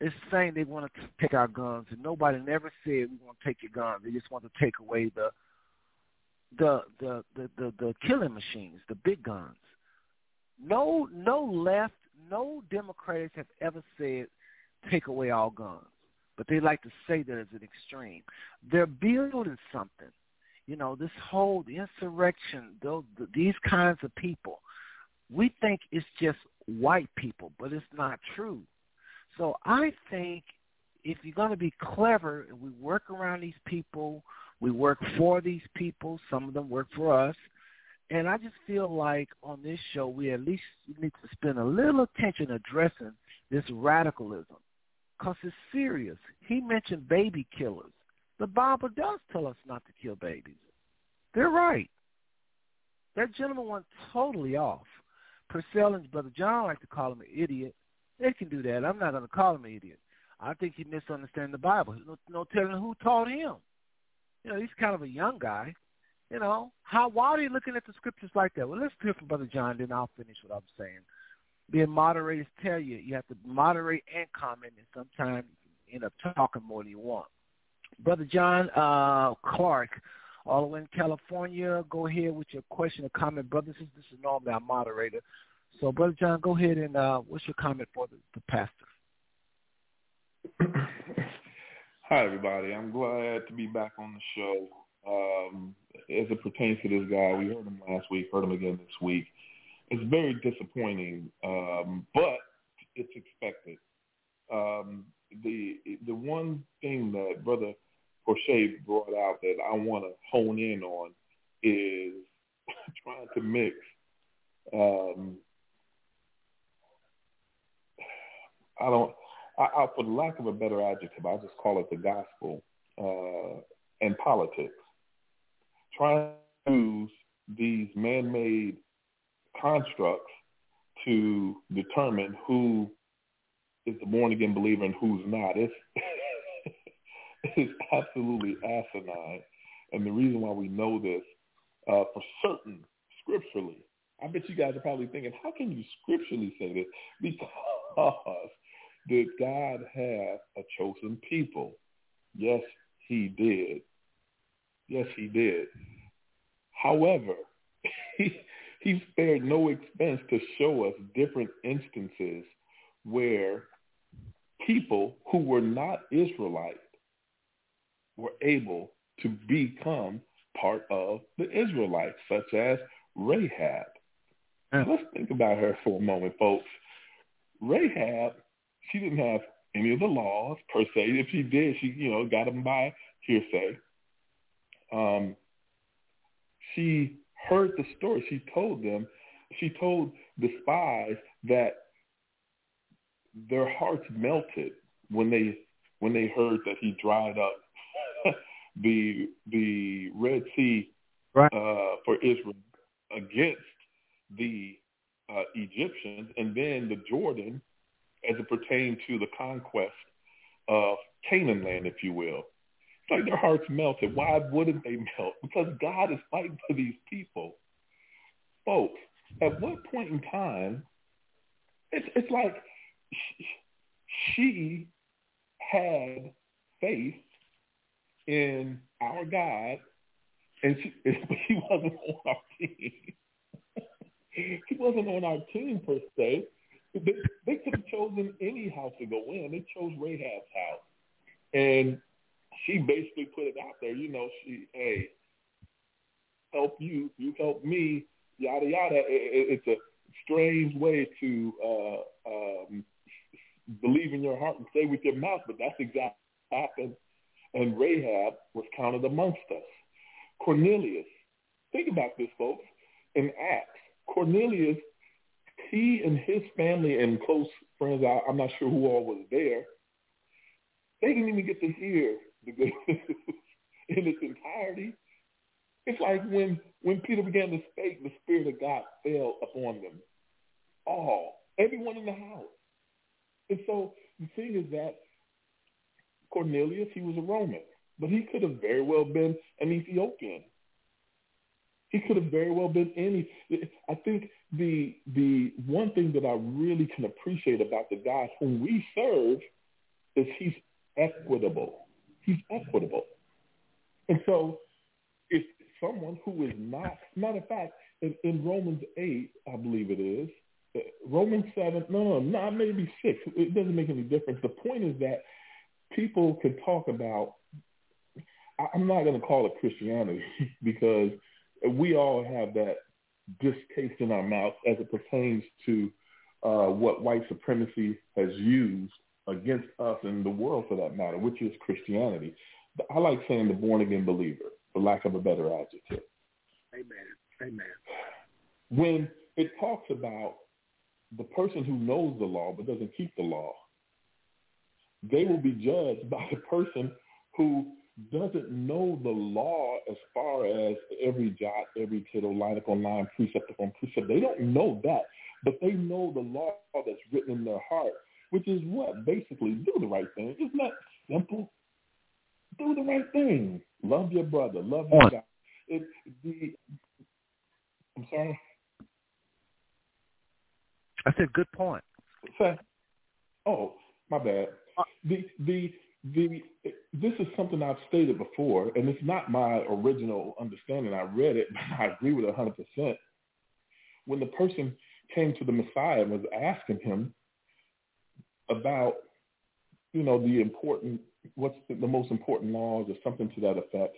is saying they want to take our guns, and nobody never said we want to take your guns. They just want to take away the the the the the, the killing machines, the big guns. No no left, no Democrats have ever said take away all guns but they like to say that as an extreme. They're building something. you know, this whole insurrection, those, these kinds of people, we think it's just white people, but it's not true. So I think if you're going to be clever and we work around these people, we work for these people, some of them work for us, and I just feel like on this show we at least need to spend a little attention addressing this radicalism because it's serious. He mentioned baby killers. The Bible does tell us not to kill babies. They're right. That gentleman went totally off. Purcell and Brother John like to call him an idiot. They can do that. I'm not going to call him an idiot. I think he misunderstands the Bible. No, no telling who taught him. You know, he's kind of a young guy. You know, how why are you looking at the scriptures like that? Well, let's hear from Brother John, then I'll finish what I'm saying. Being moderators tell you you have to moderate and comment, and sometimes you end up talking more than you want. Brother John uh, Clark, all the way in California, go ahead with your question or comment. Brothers, this is normally our moderator. So, Brother John, go ahead and uh, what's your comment for the, the pastor? Hi, everybody. I'm glad to be back on the show. Um, as it pertains to this guy, we heard him last week, heard him again this week. It's very disappointing, um, but it's expected. Um, the the one thing that Brother Crochet brought out that I want to hone in on is trying to mix um, I don't I, I, for lack of a better adjective, I'll just call it the gospel uh, and politics. Trying to use these man-made constructs to determine who is the born-again believer and who's not. It's, it's absolutely asinine. And the reason why we know this uh, for certain scripturally, I bet you guys are probably thinking, how can you scripturally say this? Because did God have a chosen people? Yes, he did. Yes, he did. However, he, he spared no expense to show us different instances where people who were not Israelite were able to become part of the Israelites, such as Rahab. Now, let's think about her for a moment, folks. Rahab she didn't have any of the laws per se. If she did, she you know got them by hearsay. Um, she heard the story. She told them. She told the spies that their hearts melted when they when they heard that he dried up the the Red Sea right. uh, for Israel against the uh, Egyptians, and then the Jordan as it pertained to the conquest of Canaan land, if you will. Like their hearts melted. Why wouldn't they melt? Because God is fighting for these people. Folks, at what point in time, it's, it's like she had faith in our God, and she, he wasn't on our team. he wasn't on our team per se, they, they could have chosen any house to go in. They chose Rahab's house, and she basically put it out there. You know, she hey, help you, you help me, yada yada. It, it, it's a strange way to uh, um, believe in your heart and say with your mouth, but that's exactly what happened. And Rahab was counted amongst us. Cornelius, think about this, folks. In Acts, Cornelius he and his family and close friends, I, I'm not sure who all was there, they didn't even get to hear the good in its entirety. It's like when when Peter began to speak, the Spirit of God fell upon them. All, everyone in the house. And so the thing is that Cornelius, he was a Roman, but he could have very well been an Ethiopian. He could have very well been any. I think the the one thing that I really can appreciate about the God whom we serve is he's equitable. He's equitable. And so if someone who is not, matter of fact, in, in Romans 8, I believe it is, uh, Romans 7, no, no, not maybe 6, it doesn't make any difference. The point is that people can talk about, I'm not going to call it Christianity because we all have that distaste in our mouth as it pertains to uh, what white supremacy has used against us and the world for that matter, which is Christianity. I like saying the born again believer, for lack of a better adjective. Amen. Amen. When it talks about the person who knows the law but doesn't keep the law, they will be judged by the person who doesn't know the law as far as every jot, every tittle, line upon line, precept upon precept. They don't know that, but they know the law that's written in their heart, which is what? Basically, do the right thing. Isn't that simple? Do the right thing. Love your brother. Love your God. It, the, I'm sorry? I said good point. Oh, my bad. Uh, the the the this is something I've stated before, and it's not my original understanding. I read it, but I agree with it 100%. When the person came to the Messiah and was asking him about, you know, the important, what's the, the most important laws or something to that effect,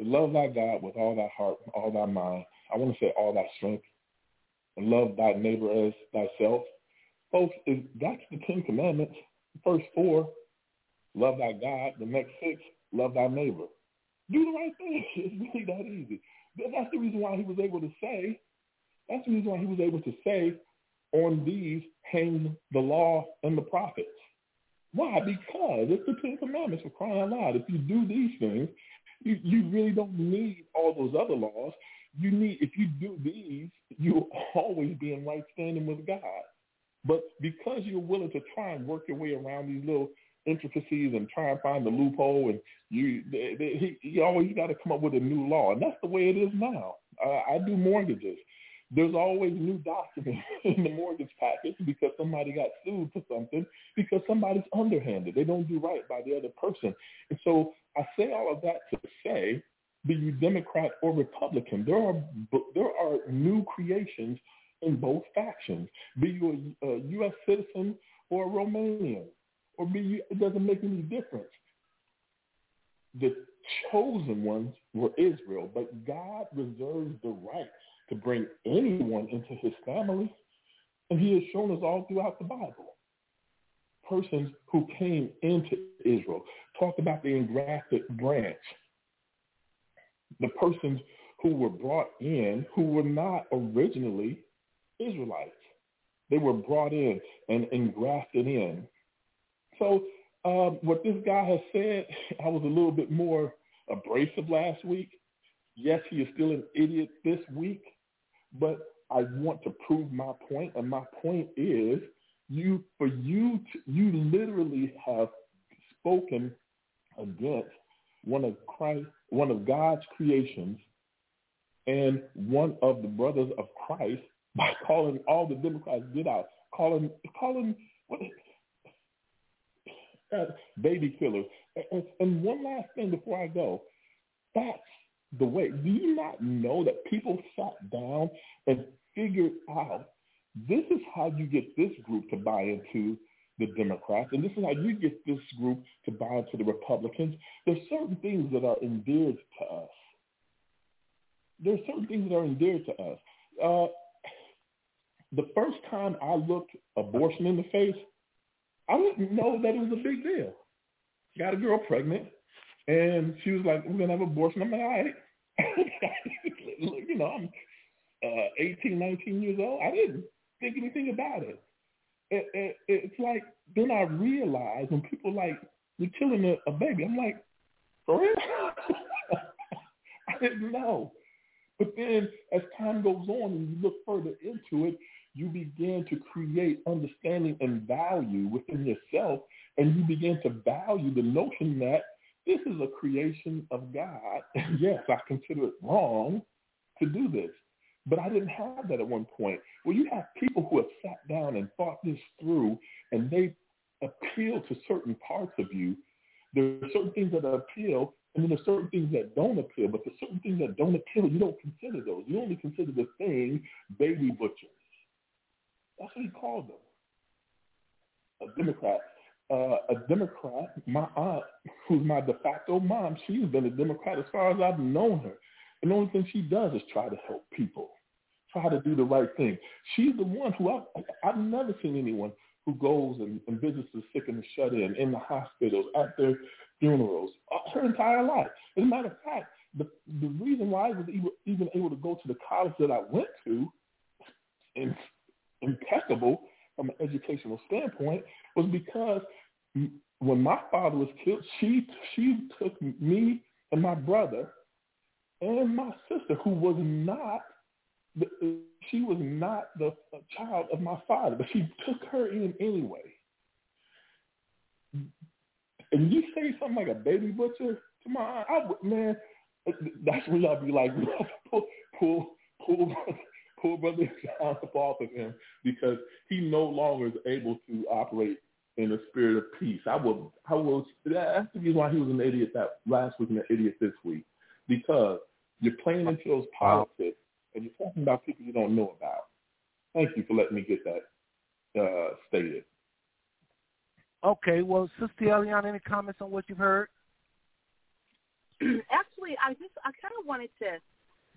love thy God with all thy heart, all thy mind. I want to say all thy strength, and love thy neighbor as thyself. Folks, that's the Ten Commandments first four, love thy God. The next six, love thy neighbor. Do the right thing. It's really that easy. That's the reason why he was able to say, that's the reason why he was able to say, on these hang the law and the prophets. Why? Because it's the Ten Commandments for crying out loud. If you do these things, you, you really don't need all those other laws. You need, if you do these, you'll always be in right standing with God. But because you're willing to try and work your way around these little intricacies and try and find the loophole, and you, they, they, he, you always got to come up with a new law, and that's the way it is now. Uh, I do mortgages. There's always new documents in the mortgage package because somebody got sued for something because somebody's underhanded. They don't do right by the other person. And so I say all of that to say, be you Democrat or Republican, there are there are new creations in both factions. Be you a, a U.S. citizen or a Romanian, or be you, it doesn't make any difference. The chosen ones were Israel, but God reserves the right to bring anyone into his family, and he has shown us all throughout the Bible. Persons who came into Israel, talked about the engrafted branch. The persons who were brought in who were not originally Israelites. They were brought in and engrafted in. So um, what this guy has said, I was a little bit more abrasive last week. Yes, he is still an idiot this week, but I want to prove my point, and my point is, you for you you literally have spoken against one of Christ, one of God's creations, and one of the brothers of Christ by calling all the Democrats get out, calling calling what uh, baby killers. And, and one last thing before I go, that's the way. Do you not know that people sat down and figured out this is how you get this group to buy into the Democrats, and this is how you get this group to buy into the Republicans. There's certain things that are endeared to us. There's certain things that are endeared to us. Uh, the first time I looked abortion in the face, I didn't know that it was a big deal. Got a girl pregnant, and she was like, "We're gonna have abortion." I'm like, "All right." you know, I'm uh, 18, 19 years old. I didn't think anything about it. it, it it's like then I realized when people like you're killing a, a baby. I'm like, for real? I didn't know. But then as time goes on and you look further into it, you begin to create understanding and value within yourself, and you begin to value the notion that this is a creation of God. yes, I consider it wrong to do this, but I didn't have that at one point. Well, you have people who have sat down and thought this through, and they appeal to certain parts of you. There are certain things that appeal, and then there's certain things that don't appeal. But the certain things that don't appeal, you don't consider those. You only consider the thing baby butchers. That's what he called them. A Democrat. Uh, a Democrat. My aunt, who's my de facto mom, she's been a Democrat as far as I've known her. And the only thing she does is try to help people, try to do the right thing. She's the one who I've, I've never seen anyone who goes and, and visits the sick and the shut in, in the hospitals, at their funerals, uh, her entire life. As a matter of fact, the, the reason why I was even, even able to go to the college that I went to, and impeccable from an educational standpoint, was because when my father was killed, she she took me and my brother and my sister, who was not the, she was not the child of my father, but she took her in anyway. And you say something like a baby butcher to my I, man, that's when y'all be like, pull, pull, pull, pull brother John up off of him because he no longer is able to operate in a spirit of peace. I will, I will. That's the reason why he was an idiot that last week and an idiot this week because you're playing into those politics and you're talking about people you don't know about. Thank you for letting me get that uh, stated. Okay, well, Sister Eliana, any comments on what you've heard? Actually, I just I kind of wanted to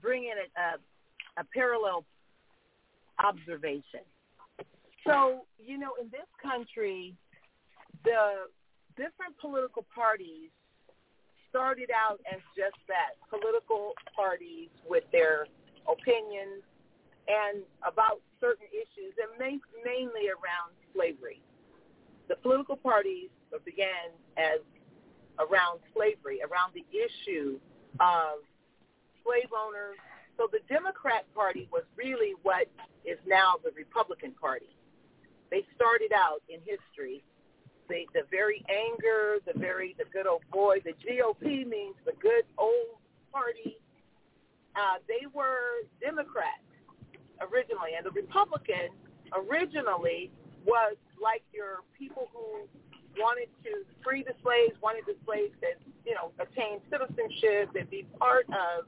bring in a, a, a parallel observation. So, you know, in this country, the different political parties started out as just that political parties with their opinions and about certain issues, and mainly around slavery. The political parties began as around slavery, around the issue of slave owners. So the Democrat Party was really what is now the Republican Party. They started out in history the the very anger, the very the good old boy. The GOP means the good old party. Uh, they were Democrats originally, and the Republican originally was like your people who wanted to free the slaves, wanted the slaves to, you know, attain citizenship and be part of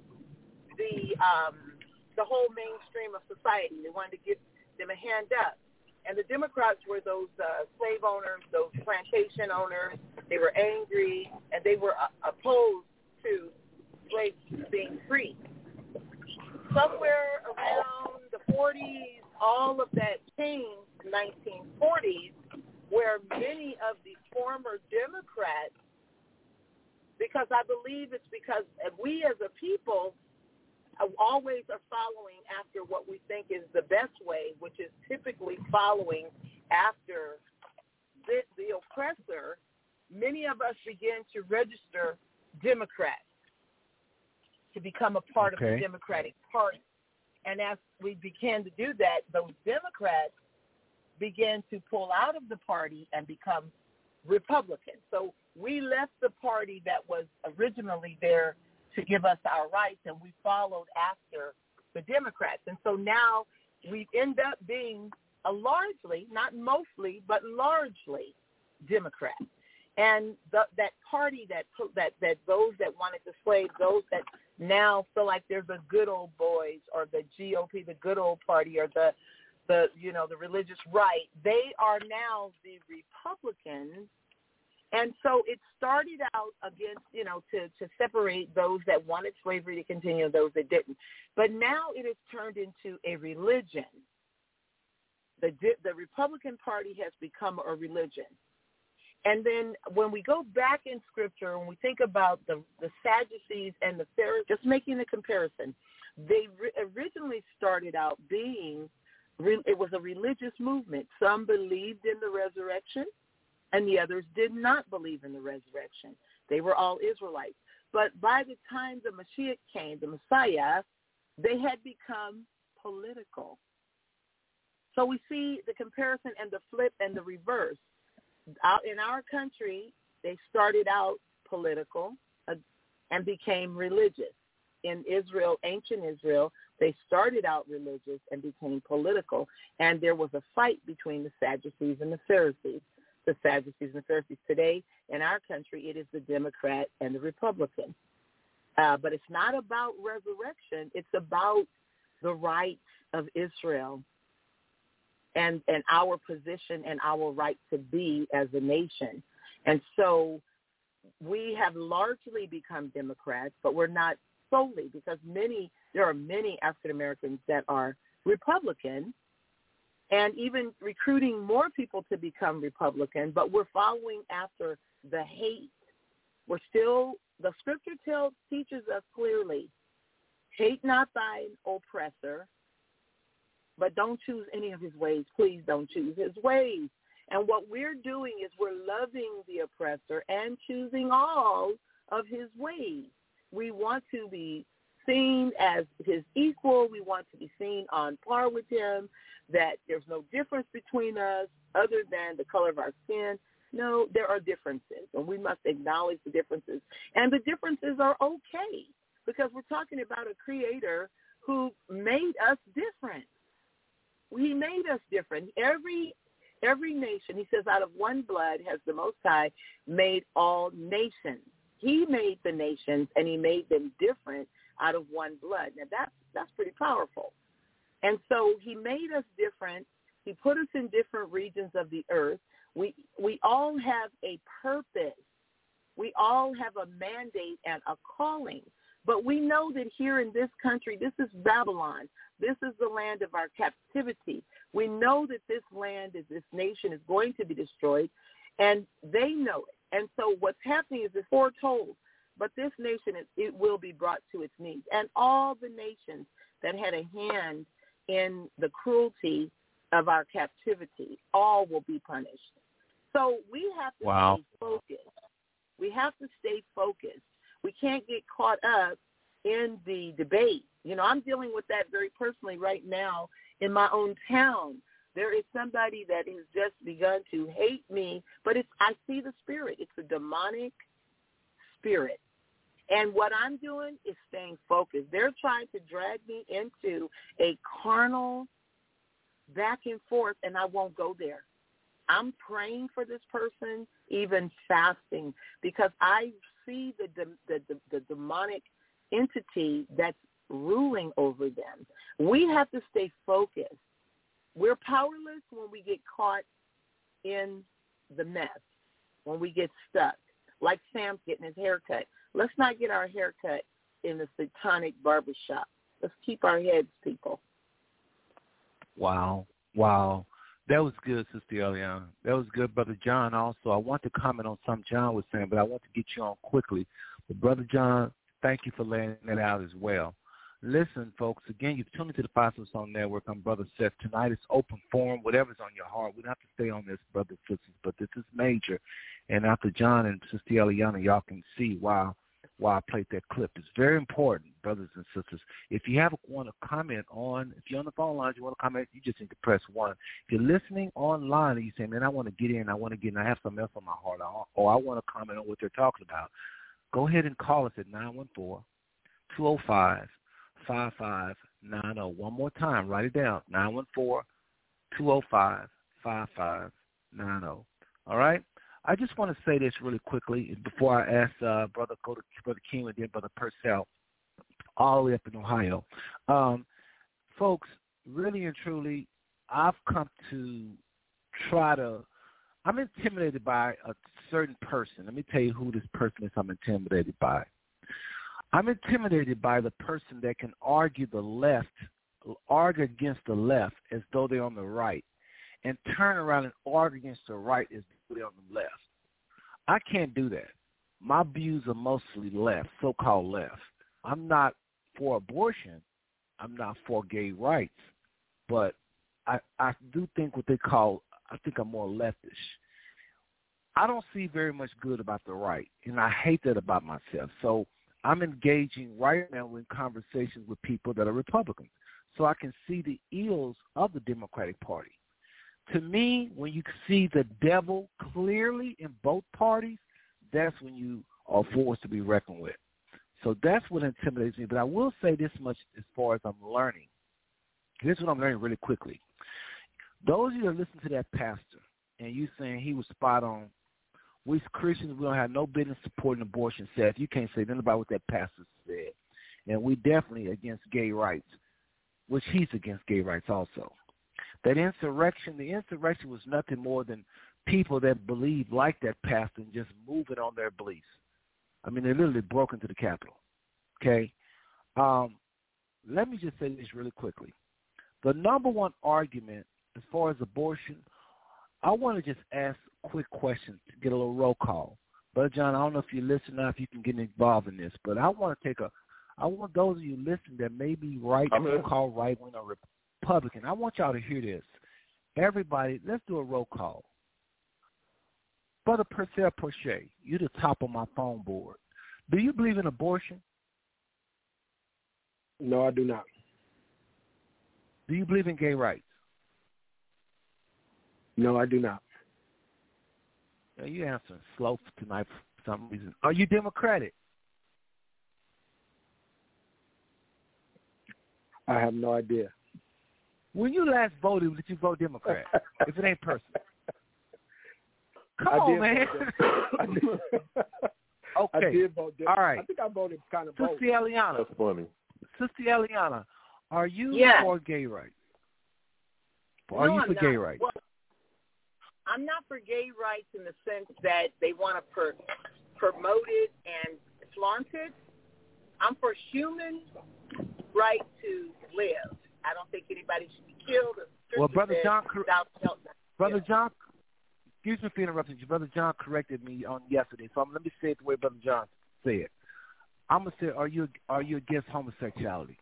the um, the whole mainstream of society. They wanted to give them a hand up. And the Democrats were those uh, slave owners, those plantation owners. They were angry, and they were uh, opposed to slaves being free somewhere around the 40s, all of that changed, 1940s, where many of the former Democrats, because I believe it's because we as a people Uh, always are following after what we think is the best way, which is typically following after the, the oppressor, many of us begin to register Democrats to become a part okay. of the Democratic Party. And as we began to do that, those Democrats began to pull out of the party and become Republicans. So we left the party that was originally there to give us our rights, and we followed after the Democrats. And so now we end up being a largely, not mostly, but largely Democrat. And the, that party that that that those that wanted to slave, those that now feel like they're the good old boys or the GOP, the good old party, or the the you know the religious right, they are now the Republicans. And so it started out against, you know, to, to separate those that wanted slavery to continue and those that didn't. But now it has turned into a religion. The, the Republican Party has become a religion. And then when we go back in Scripture and we think about the, the Sadducees and the Pharisees, just making the comparison, they re- originally started out being, re- it was a religious movement. Some believed in the resurrection and the others did not believe in the resurrection. They were all Israelites. But by the time the Messiah came, the Messiah, they had become political. So we see the comparison and the flip and the reverse out in our country, they started out political uh, and became religious. In Israel, ancient Israel, they started out religious and became political, and there was a fight between the Sadducees and the Pharisees. The Sadducees and Pharisees. Today, in our country, it is the Democrat and the Republican. Uh, but it's not about resurrection. It's about the rights of Israel and and our position and our right to be as a nation. And so we have largely become Democrats, but we're not solely because many there are many African Americans that are Republican and even recruiting more people to become Republican, but we're following after the hate. We're still the scripture tells teaches us clearly, hate not thine oppressor, but don't choose any of his ways. Please don't choose his ways. And what we're doing is we're loving the oppressor and choosing all of his ways. We want to be seen as his equal. We want to be seen on par with him, that there's no difference between us other than the color of our skin. No, there are differences, and we must acknowledge the differences. And the differences are okay because we're talking about a creator who made us different. He made us different. Every every nation, he says, out of one blood has the Most High made all nations. He made the nations and he made them different out of one blood. Now that's that's pretty powerful. And so he made us different. He put us in different regions of the earth. We we all have a purpose. We all have a mandate and a calling. But we know that here in this country, this is Babylon. This is the land of our captivity. We know that this land, is this nation is going to be destroyed, and they know it. And so what's happening is it's foretold. But this nation, it will be brought to its knees. And all the nations that had a hand in the cruelty of our captivity, all will be punished. So we have to wow. stay focused. We have to stay focused. We can't get caught up in the debate. You know, I'm dealing with that very personally right now in my own town. There is somebody that has just begun to hate me, but it's I see the spirit. It's a demonic spirit. And what I'm doing is staying focused. They're trying to drag me into a carnal back and forth, and I won't go there. I'm praying for this person, even fasting, because I see the the, the, the demonic entity that's ruling over them. We have to stay focused. We're powerless when we get caught in the mess, when we get stuck, like Sam's getting his hair cut. Let's not get our hair cut in the satanic barbershop. Let's keep our heads, people. Wow. Wow. That was good, Sister Eliana. That was good, Brother John. Also, I want to comment on something John was saying, but I want to get you on quickly. But Brother John, thank you for laying that out as well. Listen, folks, again, you've tuned into the Five Stone Network. I'm Brother Seth. Tonight is open forum, whatever's on your heart. We don't have to stay on this, brothers and sisters, but this is major. And after John and Sister Eliana, y'all can see why why I played that clip. It's very important, brothers and sisters. If you have want to comment on, if you're on the phone line, you want to comment, you just need to press one. If you're listening online and you say, man, I want to get in, I want to get in, I have something else on my heart, or I want to comment on what they're talking about, go ahead and call us at 914 205 5590. One more time, write it down 914 205 5590. All right? I just want to say this really quickly before I ask uh, Brother go to Brother King and then Brother Purcell, all the way up in Ohio. Um, folks, really and truly, I've come to try to. I'm intimidated by a certain person. Let me tell you who this person is. I'm intimidated by. I'm intimidated by the person that can argue the left, argue against the left as though they're on the right, and turn around and argue against the right they're on the left. I can't do that. My views are mostly left, so-called left. I'm not for abortion. I'm not for gay rights, but I I do think what they call I think I'm more leftish. I don't see very much good about the right, and I hate that about myself. So I'm engaging right now in conversations with people that are Republicans so I can see the ills of the Democratic Party. To me, when you see the devil clearly in both parties, that's when you are forced to be reckoned with. So that's what intimidates me. But I will say this much as far as I'm learning. This is what I'm learning really quickly. Those of you that listen to that pastor and you saying he was spot on we Christians, we don't have no business supporting abortion. Seth, you can't say nothing about what that pastor said, and we definitely against gay rights, which he's against gay rights also. That insurrection, the insurrection was nothing more than people that believe like that pastor and just moving on their beliefs. I mean, they literally broke into the Capitol. Okay? Um, let me just say this really quickly. The number one argument as far as abortion, I want to just ask a quick question to get a little roll call. Brother John, I don't know if you listen now, if you can get involved in this, but I want to take a, I want those of you listening that may be right, roll call right wing or Republican. I want y'all to hear this. Everybody, let's do a roll call. Brother Purcell Porcher, you're the top of my phone board. Do you believe in abortion? No, I do not. Do you believe in gay rights? No, I do not. Yeah, you answering slow tonight for some reason. Are you Democratic? I have no idea. When you last voted, did you vote Democrat? if it ain't personal. Come I on, did man. vote okay. I did vote. All right. I think I voted kind of both. Sister Eliana. That's funny. Sister Eliana, are you Yes. for gay rights? Are no, you I'm for not. gay rights? Well, I'm not for gay rights in the sense that they want to per- promote it and flaunt it. I'm for human right to live. I don't think anybody should be killed. Well, Brother John, cor-. Brother John, excuse me for interrupting you. Brother John corrected me on yesterday, so I'm, let me say it the way Brother John said. It. I'm gonna say, are you are you against homosexuality?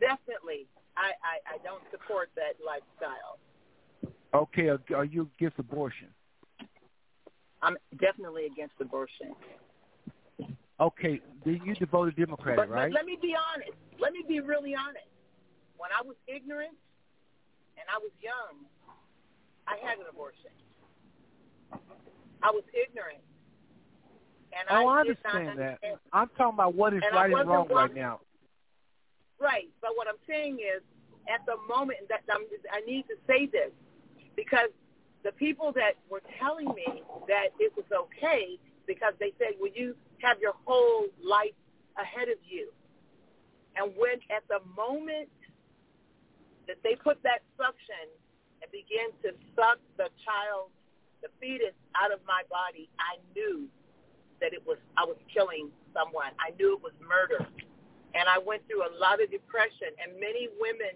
Definitely, I, I, I don't support that lifestyle. Okay, are, are you against abortion? I'm definitely against abortion. Okay, then you devoted Democrat, But, right? but let me be honest. Let me be really honest. When I was ignorant and I was young, I had an abortion. I was ignorant. And oh, I I not understand that. I'm talking about what is And right and wrong right now. Right. But what I'm saying is, at the moment that I'm, I need to say this because the people that were telling me that it was okay because they said, "Well, you have your whole life ahead of you," and when at the moment that they put that suction and began to suck the child, the fetus out of my body, I knew that it was I was killing someone. I knew it was murder. And I went through a lot of depression and many women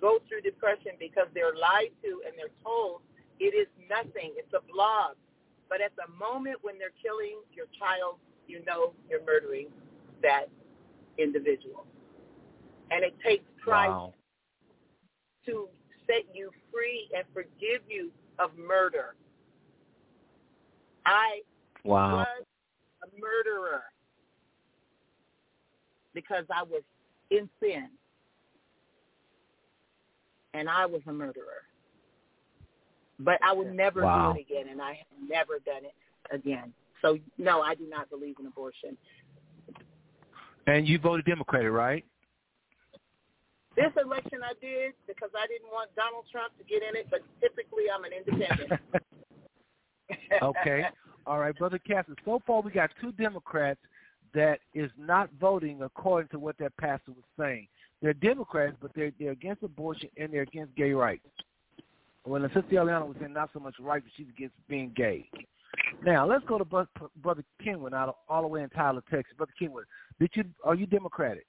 go through depression because they're lied to and they're told it is nothing. It's a blob. But at the moment when they're killing your child, you know you're murdering that individual. And it takes Christ Wow. To set you free and forgive you of murder. I Wow. was a murderer because I was in sin. And I was a murderer. But I would never Wow. do it again, and I have never done it again. So, no, I do not believe in abortion. And you voted Democratic, right? This election I did because I didn't want Donald Trump to get in it, but typically I'm an independent. okay. All right, Brother Cassis. So far, we got two Democrats that is not voting according to what that pastor was saying. They're Democrats, but they're they're against abortion and they're against gay rights. When the sister Eliana was in not so much right, but she's against being gay. Now let's go to Brother Kenwood out all the way in Tyler, Texas. Brother Kenwood, did you are you Democratic?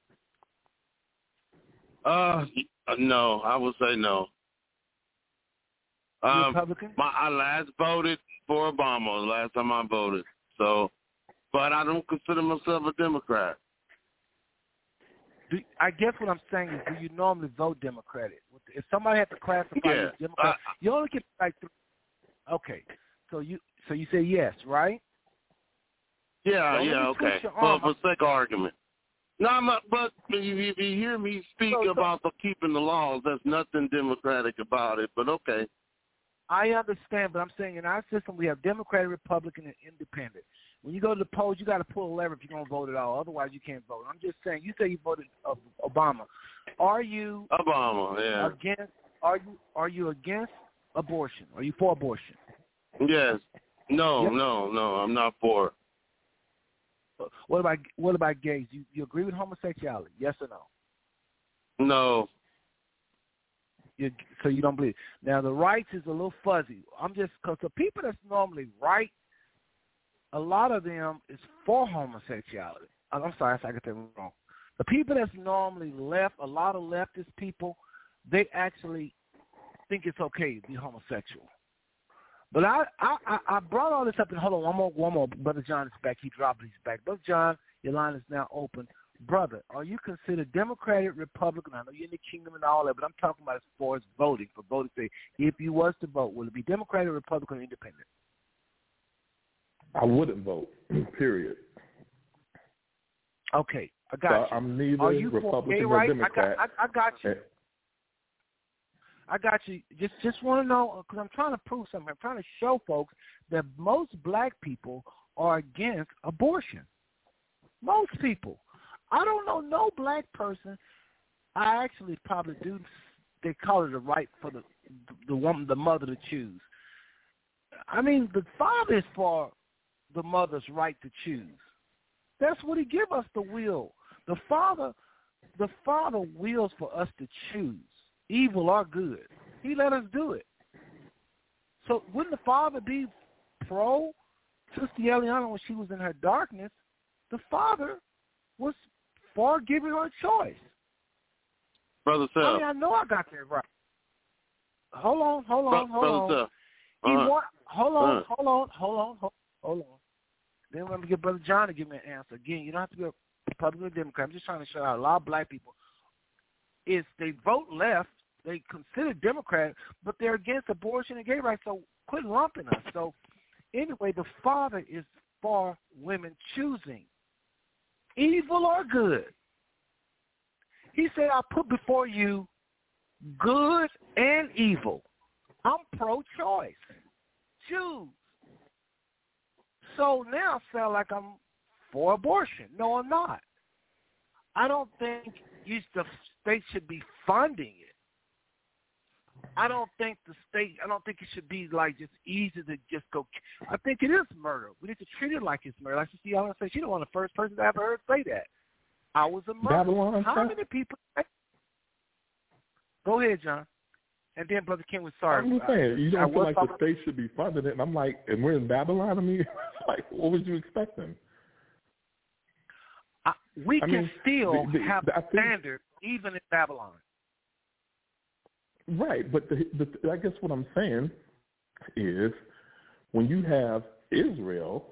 Uh, no, I would say no. Um, Republican? my I last voted for Obama. The last time I voted, so, but I don't consider myself a Democrat. Do, I guess what I'm saying is, do you normally vote Democratic? If somebody had to classify you as Democrat, I- you only get like three. Okay, so you so you say yes, right? Yeah, Don't yeah, okay. For for sake of argument. No, I'm not, but if you, hear me speak So- so- about the keeping the laws, there's nothing democratic about it. But okay, I understand, but I'm saying in our system we have Democratic, Republican, and Independent. When you go to the polls, you got to pull a lever if you're going to vote at all. Otherwise, you can't vote. I'm just saying. You say you voted Obama. Are you Obama, yeah, against? Are you are you against abortion? Are you for abortion? yes, no, Yep. no, no, I'm not for. What about what about gays? You you agree with homosexuality? Yes or no? No, you so you don't believe. Now the rights is a little fuzzy. I'm just because the people that's normally right, a lot of them is for homosexuality. I'm sorry if I get that wrong. The people that's normally left, a lot of leftist people, they actually think it's okay to be homosexual. But I, I, I brought all this up and hold on one more, one more. Brother John is back. He dropped his back. Brother John, your line is now open. Brother, are you considered Democratic, Republican? I know you're in the kingdom and all that, but I'm talking about as far as voting for voting. Say, if you was to vote, will it be Democratic, Republican, or Independent? I wouldn't vote. Period. Okay, I got so you. I'm neither you Republican gay nor Democrat. I got, I, I got you. I got you. Just just want to know because I'm trying to prove something. I'm trying to show folks that most black people are against abortion. Most people. I don't know no black person. I actually probably do. They call it a right for the the woman, the mother to choose. I mean, the father is for the mother's right to choose. That's what he give us the will. The father, the father wills for us to choose evil or good. He let us do it. So wouldn't the father be pro Sister Eliana when she was in her darkness? The father was for giving her a choice. Brother Seth. I mean, I know I got that right. Hold on, hold on, hold on. Seth. He Uh-huh. want, hold on, Uh. hold on, hold on, hold, hold on. Then let me get Brother John to give me an answer. Again, you don't have to be a Republican or Democrat. I'm just trying to show how a lot of black people is they vote left, they consider Democrat, but they're against abortion and gay rights. So quit lumping us. So anyway, the father is for women choosing evil or good. He said, I put before you good and evil. I'm pro-choice. Choose. So now I sound like I'm for abortion. No, I'm not. I don't think you, the state should be funding it. I don't think the state. I don't think it should be like just easy to just go. I think it is murder. We need to treat it like it's murder. Like you see, I say she don't want the first person I ever heard say that. I was a murderer. Babylon, How many people? Go ahead, John. And then Brother King was sorry. I'm just saying, you I don't feel like the state should be funding it, and I'm like, and we're in Babylon. I mean, like, what was you expecting? I, we I can mean, still the- the- have I a think- standard even in Babylon. Right, but the, the, I guess what I'm saying is when you have Israel,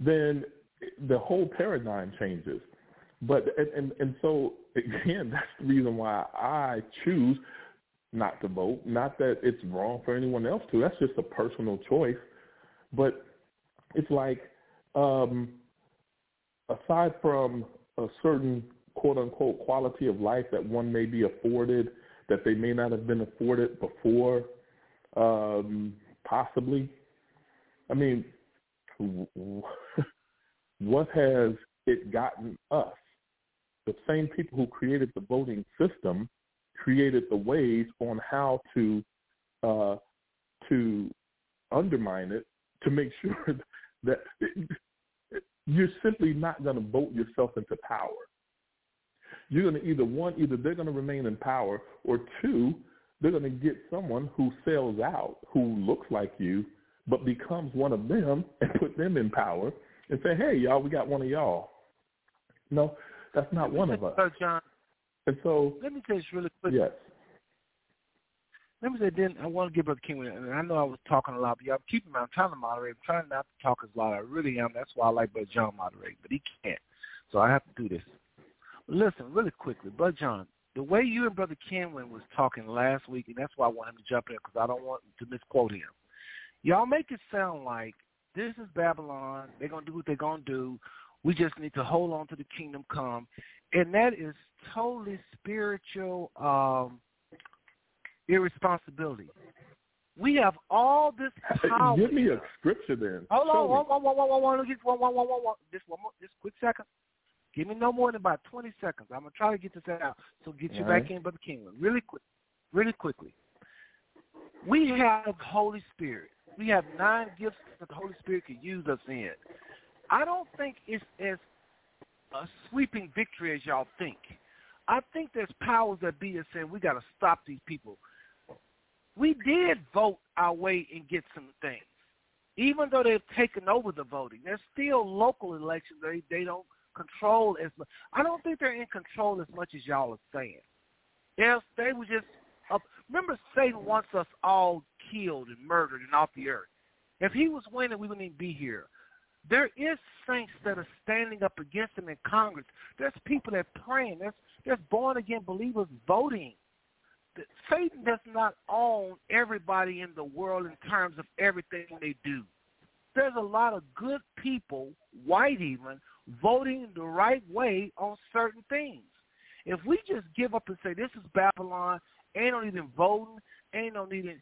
then the whole paradigm changes. But and, and and so again, that's the reason why I choose not to vote. Not that it's wrong for anyone else to. That's just a personal choice. But it's like um, aside from a certain quote unquote quality of life that one may be afforded that they may not have been afforded before, um, possibly. I mean, what has it gotten us? The same people who created the voting system created the ways on how to uh, to undermine it to make sure that you're simply not going to vote yourself into power. You're going to either one, either they're going to remain in power, or two, they're going to get someone who sells out, who looks like you, but becomes one of them and put them in power and say, hey, y'all, we got one of y'all. No, that's not one of us. So, John, And so, let me you this really quick. yes. Let me say then I want to give Brother King, and I know I was talking a lot, but y'all keep him. I'm trying to moderate. I'm trying not to talk as loud. I really am. That's why I like Brother John moderate, but he can't. So I have to do this. Listen, really quickly, Brother John, the way you and Brother Kenwood was talking last week, and that's why I want him to jump in because I don't want to misquote him. Y'all make it sound like this is Babylon. They're gonna do what they're gonna do. We just need to hold on to the kingdom come, and that is totally spiritual um, irresponsibility. We have all this power. Give me a scripture then. Hold on, me. one, one, one, one, one, one, just one, one, one, one, one, just one more, just quick second. Give me no more than about twenty seconds. I'm gonna try to get this out. So get you All back in, Brother Kingland, really quick, really quickly. We have the Holy Spirit. We have nine gifts that the Holy Spirit can use us in. I don't think it's as a sweeping victory as y'all think. I think there's powers that be that saying we got to stop these people. We did vote our way and get some things, even though they've taken over the voting. There's still local elections they they don't control as much. I don't think they're in control as much as y'all are saying. Yes, they were just. Uh, remember, Satan wants us all killed and murdered and off the earth. If he was winning, we wouldn't even be here. There is saints that are standing up against him in Congress. There's people that are praying. There's there's born again believers voting. Satan does not own everybody in the world in terms of everything they do. There's a lot of good people, white even, voting the right way on certain things. If we just give up and say this is Babylon, ain't no need in voting, ain't no need in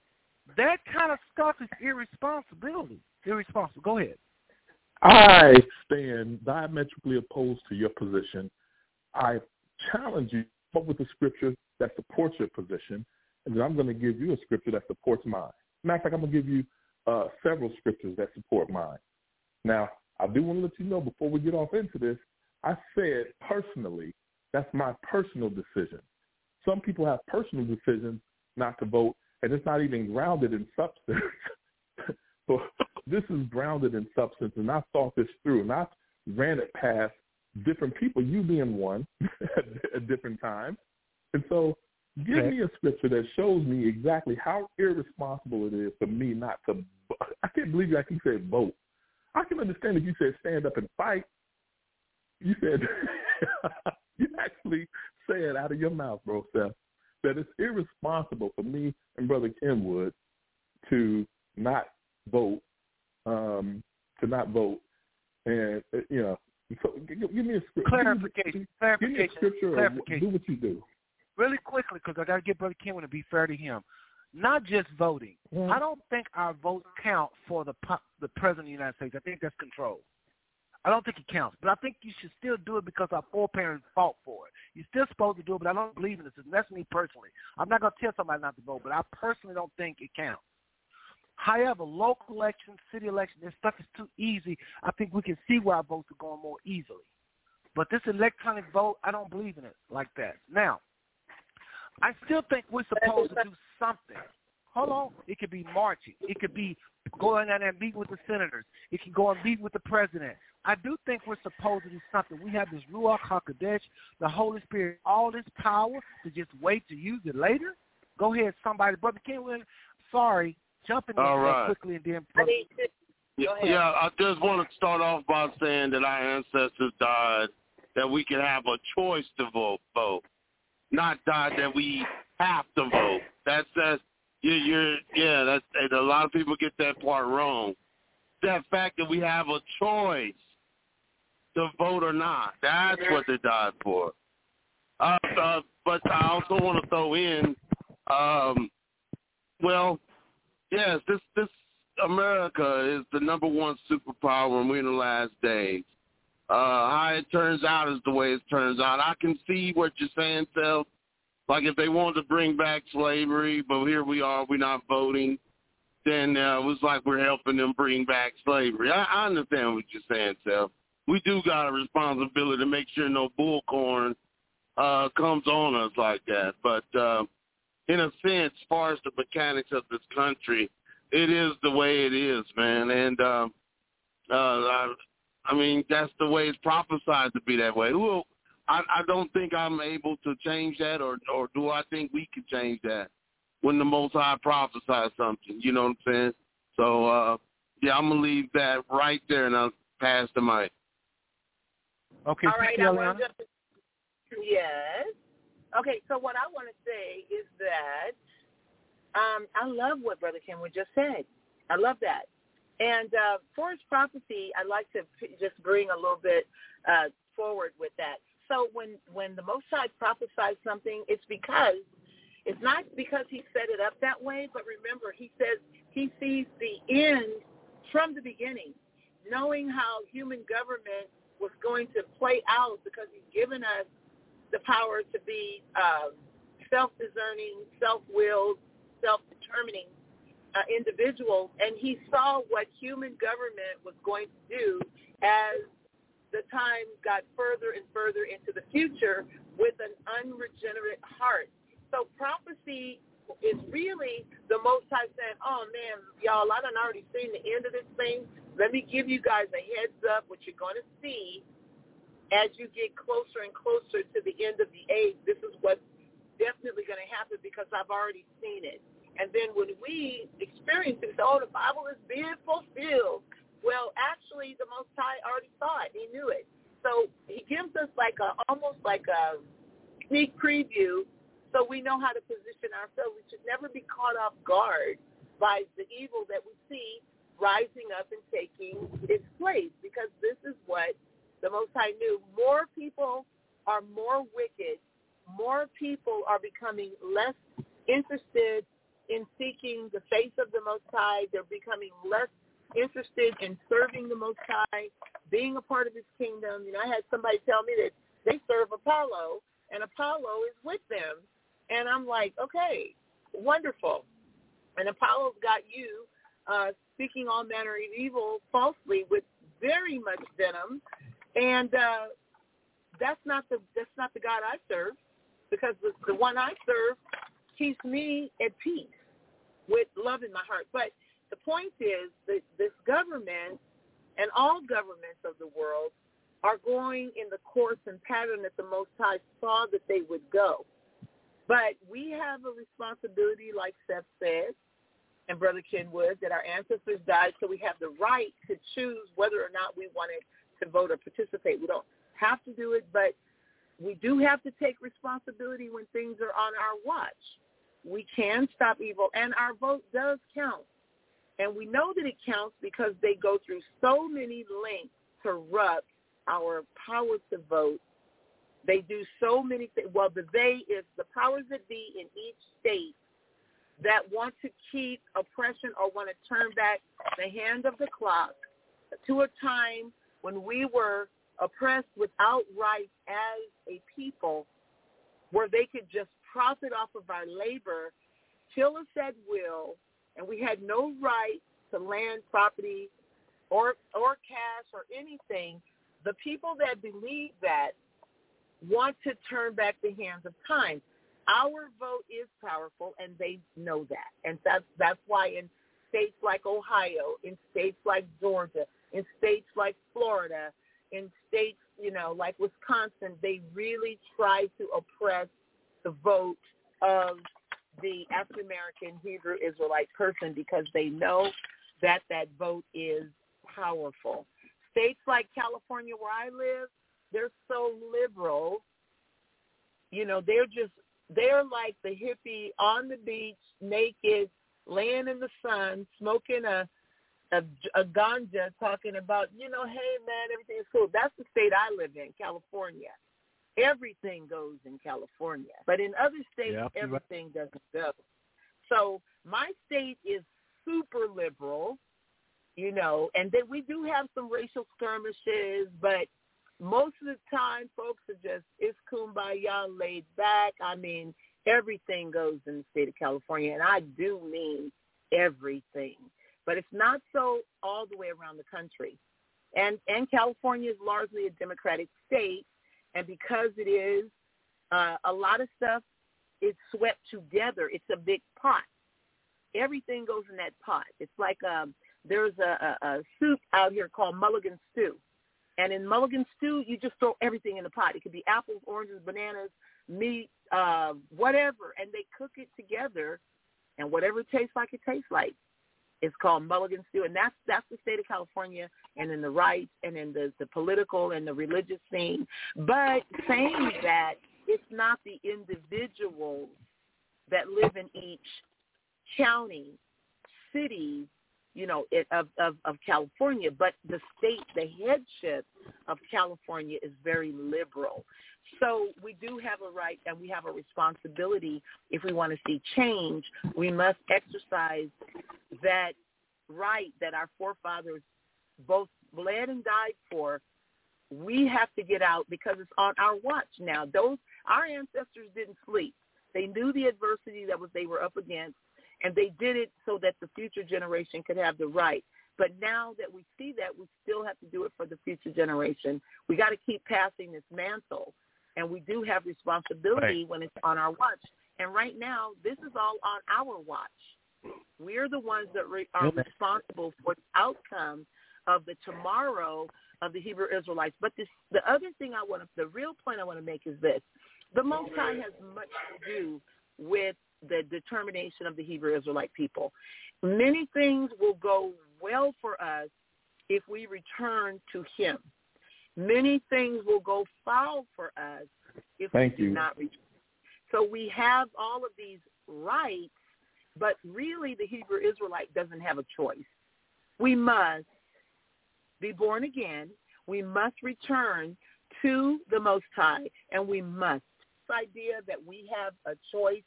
that kind of stuff is irresponsibility. Irresponsible. Go ahead. I stand diametrically opposed to your position. I challenge you up with a scripture that supports your position, and then I'm going to give you a scripture that supports mine. Matter of fact, I'm going to give you uh, several scriptures that support mine. Now, I do want to let you know before we get off into this, I said personally, that's my personal decision. Some people have personal decisions not to vote, and it's not even grounded in substance. so this is grounded in substance, and I thought this through, and I ran it past different people, you being one at different times. And so give okay. me a scripture that shows me exactly how irresponsible it is for me not to I can't believe you actually said vote. I can understand if you said stand up and fight. You said you actually said out of your mouth, bro, Seth, that it's irresponsible for me and Brother Kenwood to not vote, um, to not vote, and uh, you know, so give, give me a scripture. Clarification. Clarification. Give me a scripture. Clarification. do what you do. Really quickly, because I got to get Brother Kenwood to be fair to him. Not just voting. Mm-hmm. I don't think our votes count for the the president of the United States. I think that's control. I don't think it counts, but I think you should still do it because our foreparents fought for it. You're still supposed to do it, but I don't believe in this. And That's me personally. I'm not going to tell somebody not to vote, but I personally don't think it counts. However, local elections, city elections, this stuff is too easy. I think we can see where our votes are going more easily. But this electronic vote, I don't believe in it like that. Now, I still think we're supposed to do something. Hold on. It could be marching. It could be going out and meeting with the senators. It can go and meet with the president. I do think we're supposed to do something. We have this Ruach HaKodesh, the Holy Spirit, all this power to just wait to use it later. Go ahead, somebody. Brother Kenwood, sorry, jump in there right. quickly and then. Brother, yeah, yeah, I just want to start off by saying that our ancestors died that we can have a choice to vote, vote, not died that we have to vote. That's that. You're, you're yeah. That's a lot of people get that part wrong. That fact that we have a choice to vote or not. That's what they died for. Uh, uh, but I also want to throw in, um, well, yes, this this America is the number one superpower, and we're in the last days. Uh, how it turns out is the way it turns out. I can see what you're saying, Seth. Like if they wanted to bring back slavery, but here we are, we're not voting, then uh, it was like we're helping them bring back slavery. I, I understand what you're saying, Seth. We do got a responsibility to make sure no bullcorn uh, comes on us like that. But uh, in a sense, as far as the mechanics of this country, it is the way it is, man. And uh, uh, I, I mean, that's the way it's prophesied to be that way. Well, I, I don't think I'm able to change that, or or do I think we can change that when the Most High prophesies something? You know what I'm saying? So uh, yeah, I'm gonna leave that right there, and I'll pass the mic. Okay, All right, I want to yes. Okay, so what I want to say is that um, I love what Brother Kenwood just said. I love that. And uh, for his prophecy, I'd like to p- just bring a little bit uh, forward with that. So when when the Most High prophesies something, it's because it's not because he set it up that way, but remember, he says he sees the end from the beginning, knowing how human government was going to play out because he's given us the power to be uh, self-discerning, self-willed, self-determining uh, individual, and he saw what human government was going to do as the time got further and further into the future with an unregenerate heart. So prophecy is really the Most High saying, oh man, y'all, I done already seen the end of this thing. Let me give you guys a heads up what you're going to see as you get closer and closer to the end of the age. This is what's definitely going to happen because I've already seen it. And then when we experience it, oh, the Bible is being fulfilled. Well, actually, the Most High already saw it. He knew it. So he gives us like a almost like a sneak preview so we know how to position ourselves. We should never be caught off guard by the evil that we see rising up and taking its place because this is what the Most High knew. More people are more wicked. More people are becoming less interested in seeking the face of the Most High. They're becoming less interested in serving the Most High, being a part of His kingdom. You know, I had somebody tell me that they serve Apollo, and Apollo is with them. And I'm like, okay, wonderful. And Apollo's got you uh, speaking all manner of evil falsely with very much venom, and uh, that's not the that's not the God I serve, because the, the one I serve keeps me at peace with love in my heart. But the point is that this government and all governments of the world are going in the course and pattern that the Most High saw that they would go. But we have a responsibility, like Seth said, and Brother Kenwood, that our ancestors died, so we have the right to choose whether or not we wanted to vote or participate. We don't have to do it, but we do have to take responsibility when things are on our watch. We can stop evil, and our vote does count. And we know that it counts because they go through so many lengths to corrupt our power to vote. They do so many things. Well, the they is the powers that be in each state that want to keep oppression or want to turn back the hand of the clock to a time when we were oppressed without rights as a people where they could just profit off of our labor, kill us at will, and we had no right to land, property, or or cash or anything. The people that believe that want to turn back the hands of time. Our vote is powerful, and they know that, and that's that's why in states like Ohio, in states like Georgia, in states like Florida, in states you know like Wisconsin, they really try to oppress the vote of the African American Hebrew Israelite person because they know that that vote is powerful. States like California where I live, they're so liberal. You know, they're just they're like the hippie on the beach, naked, laying in the sun, smoking a a, a ganja, talking about, you know, hey man, everything is cool. That's the state I live in, California. Everything goes in California, but in other states, everything right. doesn't go. So my state is super liberal, you know, and then we do have some racial skirmishes, but most of the time, folks are just it's kumbaya, laid back. I mean, everything goes in the state of California, and I do mean everything. But it's not so all the way around the country. And and California is largely a Democratic state, and because it is, uh, a lot of stuff is swept together. It's a big pot. Everything goes in that pot. It's like um, there's a, a, a soup out here called mulligan stew. And in mulligan stew, you just throw everything in the pot. It could be apples, oranges, bananas, meat, uh, whatever, and they cook it together, and whatever it tastes like, it tastes like. It's called mulligan stew, and that's that's the state of California, and in the rights, and in the the political and the religious scene. But saying that, it's not the individuals that live in each county, city, you know, it, of, of, of California, but the state, the headship of California is very liberal. So we do have a right and we have a responsibility if we want to see change. We must exercise that right that our forefathers both bled and died for. We have to get out because it's on our watch now. Those our ancestors didn't sleep. They knew the adversity that was they were up against and they did it so that the future generation could have the right. But now that we see that, we still have to do it for the future generation. We got to keep passing this mantle, and we do have responsibility Right. when it's on our watch. And right now, this is all on our watch. We're the ones that re- are responsible for the outcome of the tomorrow of the Hebrew Israelites. But this, the other thing I want to, the real point I want to make is this: the Most High has much to do with the determination of the Hebrew Israelite people. Many things will go well for us if we return to Him. Many things will go foul for us if Thank we do you. not return. So we have all of these rights, but really the Hebrew Israelite doesn't have a choice. We must be born again. We must return to the Most High, and we must. This idea that we have a choice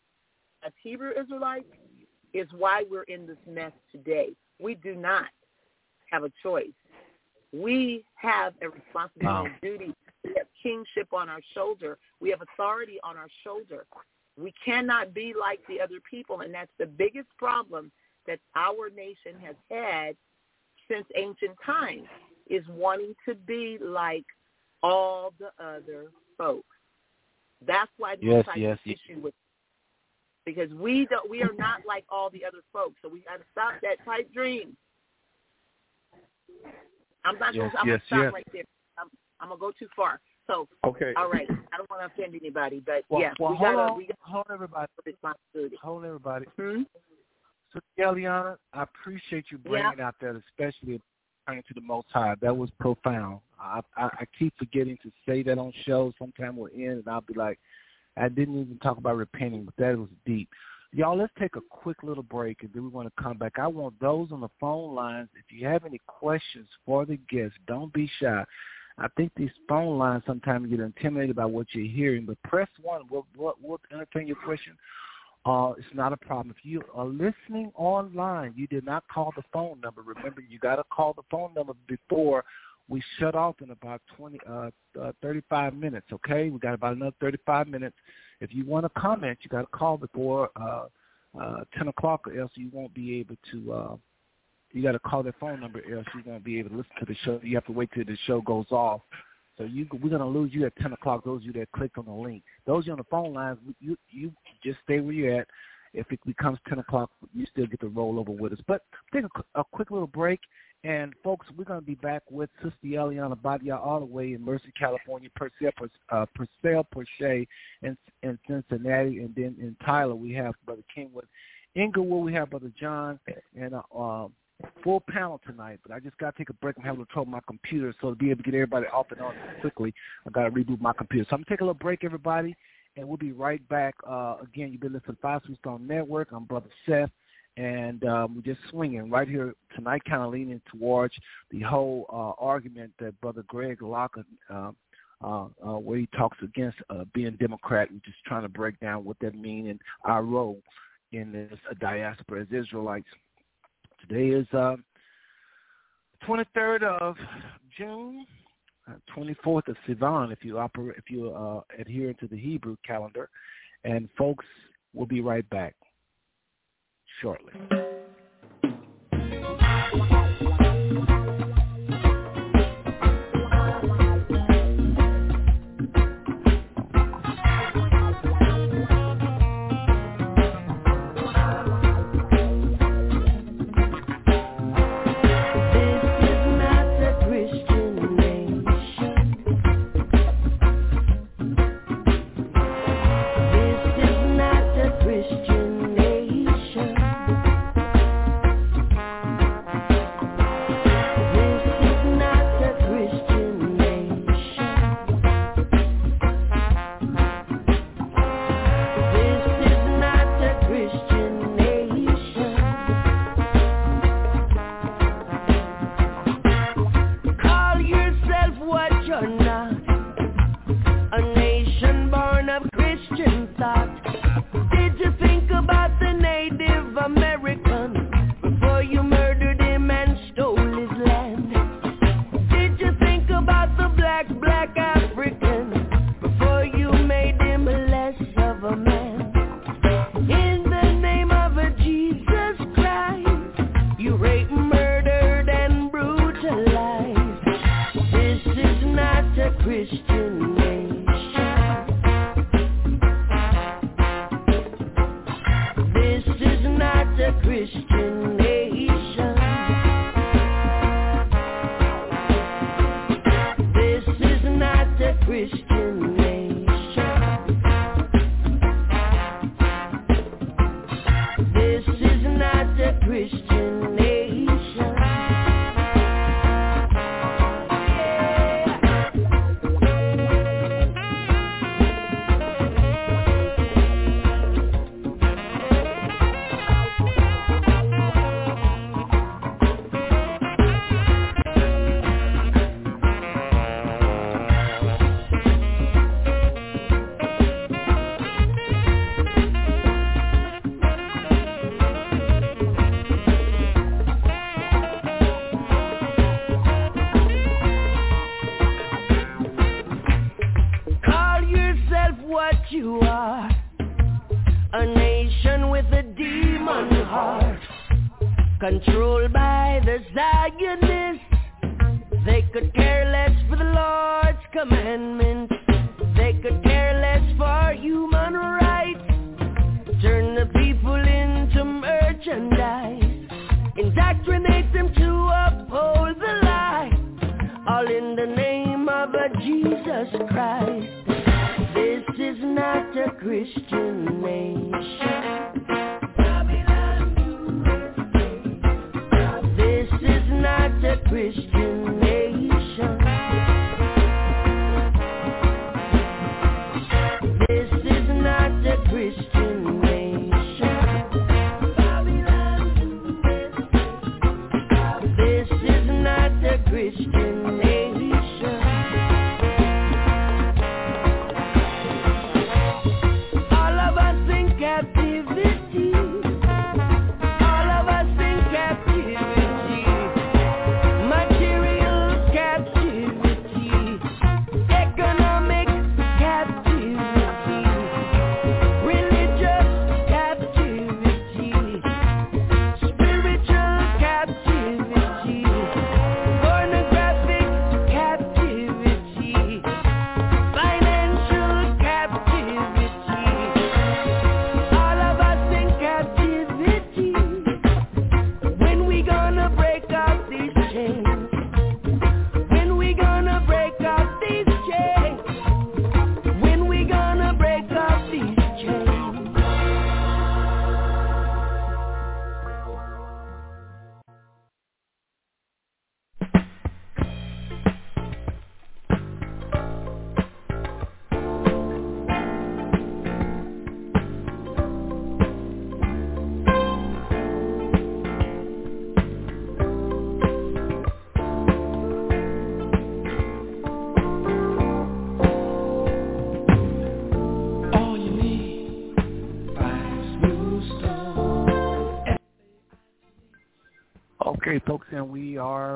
as Hebrew Israelites is why we're in this mess today. We do not have a choice. We have a responsibility Wow. and duty. We have kingship on our shoulder. We have authority on our shoulder. We cannot be like the other people, and that's the biggest problem that our nation has had since ancient times is wanting to be like all the other folks. That's why the Yes, yes, issue with because we don't we are not like all the other folks. So we got to stop that pipe dream. I'm not Yes, gonna I'm yes, gonna stop yes. right there. I'm, I'm gonna go too far. So Okay. all right, I don't want to offend anybody, but Well, yeah, well we hold gotta on, we got hold on, everybody, responsibility. hold everybody. Hmm? So, Eliana, I appreciate you bringing out that, especially turning to the Most High. That was profound. I, I I keep forgetting to say that on shows. Sometime we're in, and I'll be like, I didn't even talk about repenting, but that was deep. Y'all, let's take a quick little break, and then we want to come back. I want those on the phone lines. If you have any questions for the guests, don't be shy. I think these phone lines sometimes get intimidated by what you're hearing, but press one. We'll, we'll, we'll entertain your question. Uh, it's not a problem. If you are listening online, you did not call the phone number. Remember, you got to call the phone number before we shut off in about 20, uh, uh, 35 minutes, okay? We got about another 35 minutes. If you want to comment, you got to call before uh, uh, 10 o'clock or else you won't be able to, uh, you got to call that phone number or else you won't be able to listen to the show. You have to wait till the show goes off. So you, we're gonna lose you at ten o'clock. Those of you that clicked on the link, those of you on the phone lines, you you just stay where you're at. If it becomes ten o'clock, you still get to roll over with us. But take a, a quick little break, and folks, we're gonna be back with Sister Eliana Badia all the way in Merced, California, Purcell, uh, Purcell, Porche, in in Cincinnati, and then in Tyler we have Brother Kenwood. Inglewood we have Brother John, and uh, um, full panel tonight, but I just got to take a break. I'm having to trouble my computer, so to be able to get everybody off and on quickly, I got to reboot my computer. So I'm going to take a little break, everybody, and we'll be right back. Uh, again, you've been listening to Five Stone Network. I'm Brother Seth, and um, we're just swinging right here tonight, kind of leaning towards the whole uh, argument that Brother Greg Locke uh, uh, uh, where he talks against uh, being Democrat. We're just trying to break down what that means and our role in this uh, diaspora as Israelites. Today is uh, 23rd of June, uh, 24th of Sivan, if you operate, if you uh, adhere to the Hebrew calendar. And folks, we'll be right back shortly.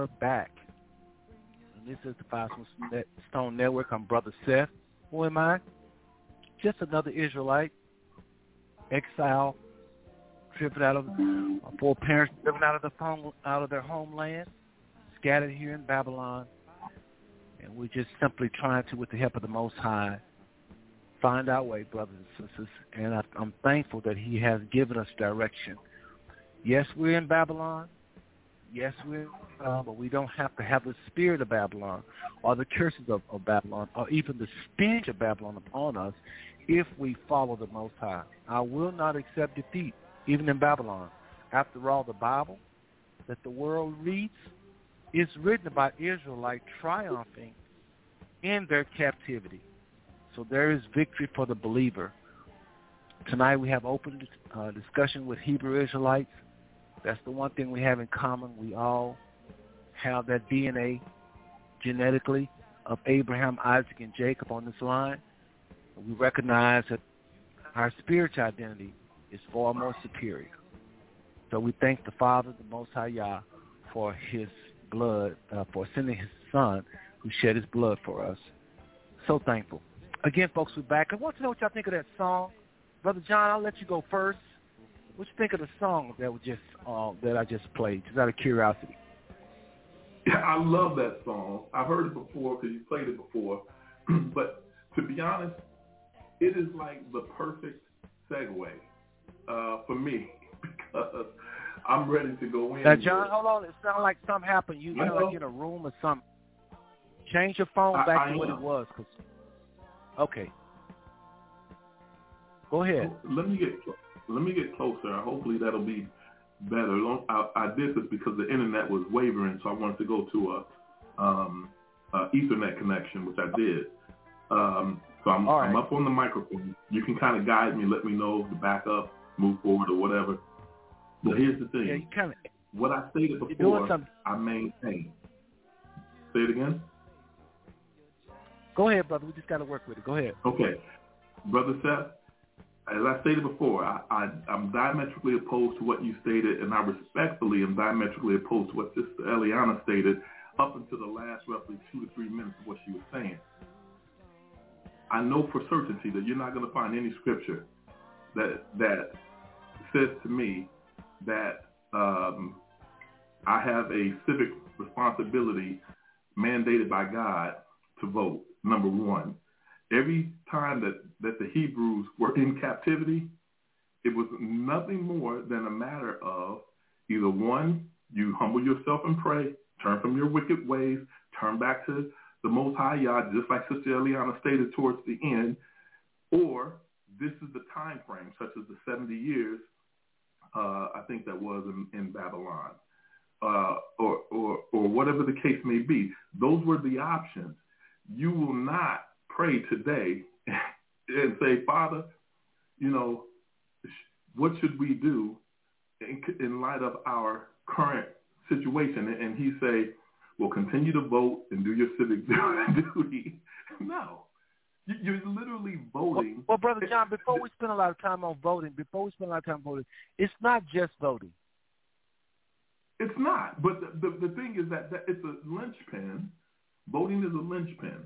Back. And this is the Five Stone Network. I'm Brother Seth. Who am I? Just another Israelite, exile, driven out of uh, four parents driven out of the home, out of their homeland, scattered here in Babylon, and we're just simply trying to, with the help of the Most High, find our way, brothers and sisters. And I, I'm thankful that He has given us direction. Yes, we're in Babylon. Yes, we're, but we don't have to have the spirit of Babylon or the curses of, of Babylon or even the stench of Babylon upon us if we follow the Most High. I will not accept defeat, even in Babylon. After all, the Bible that the world reads is written about Israelite triumphing in their captivity. So there is victory for the believer. Tonight we have open uh, discussion with Hebrew Israelites. That's the one thing we have in common. We all have that DNA genetically of Abraham, Isaac, and Jacob on this line. We recognize that our spiritual identity is far more superior. So we thank the Father, the Most High Yah, for his blood, uh, for sending his son who shed his blood for us. So thankful. Again, folks, we're back. I want to know what y'all think of that song. Brother John, I'll let you go first. What you think of the song that was just uh, that I just played, just out of curiosity? Yeah, I love that song. I've heard it before because you played it before. but to be honest, it is like the perfect segue uh, for me because I'm ready to go in. Now, John, hold on. It sounds like something happened. You sound like in a room or something. Change your phone back I to what am. it was. Cause, okay. Go ahead. Let me get let me get closer. Hopefully that'll be better. I, I did this because the internet was wavering, so I wanted to go to a um, uh, Ethernet connection, which I did. Um, so I'm, All I'm up on the microphone. You can kind of guide me, let me know to back up, move forward, or whatever. But here's the thing: Yeah, you kind of what I stated before. I maintain. Say it again. Go ahead, brother. We just got to work with it. Go ahead. Okay, brother Seth. As I stated before, I, I, I'm diametrically opposed to what you stated, and I respectfully am diametrically opposed to what Sister Eliana stated up until the last roughly two to three minutes of what she was saying. I know for certainty that you're not going to find any scripture that that says to me that um, I have a civic responsibility mandated by God to vote. Number one, every time that, that the Hebrews were in captivity, it was nothing more than a matter of either one, you humble yourself and pray, turn from your wicked ways, turn back to the Most High Yah, just like Sister Eliana stated towards the end, or this is the time frame, such as the 70 years, uh, I think that was in, in Babylon, uh, or, or, or whatever the case may be. Those were the options. You will not pray today and say, Father, you know, what should we do in, in light of our current situation? And he say, well, continue to vote and do your civic duty. No. You- You're literally voting. Well, brother John, before we spend a lot of time on voting, before we spend a lot of time voting, it's not just voting. It's not. But the, the, the thing is that, that it's a linchpin. Voting is a linchpin.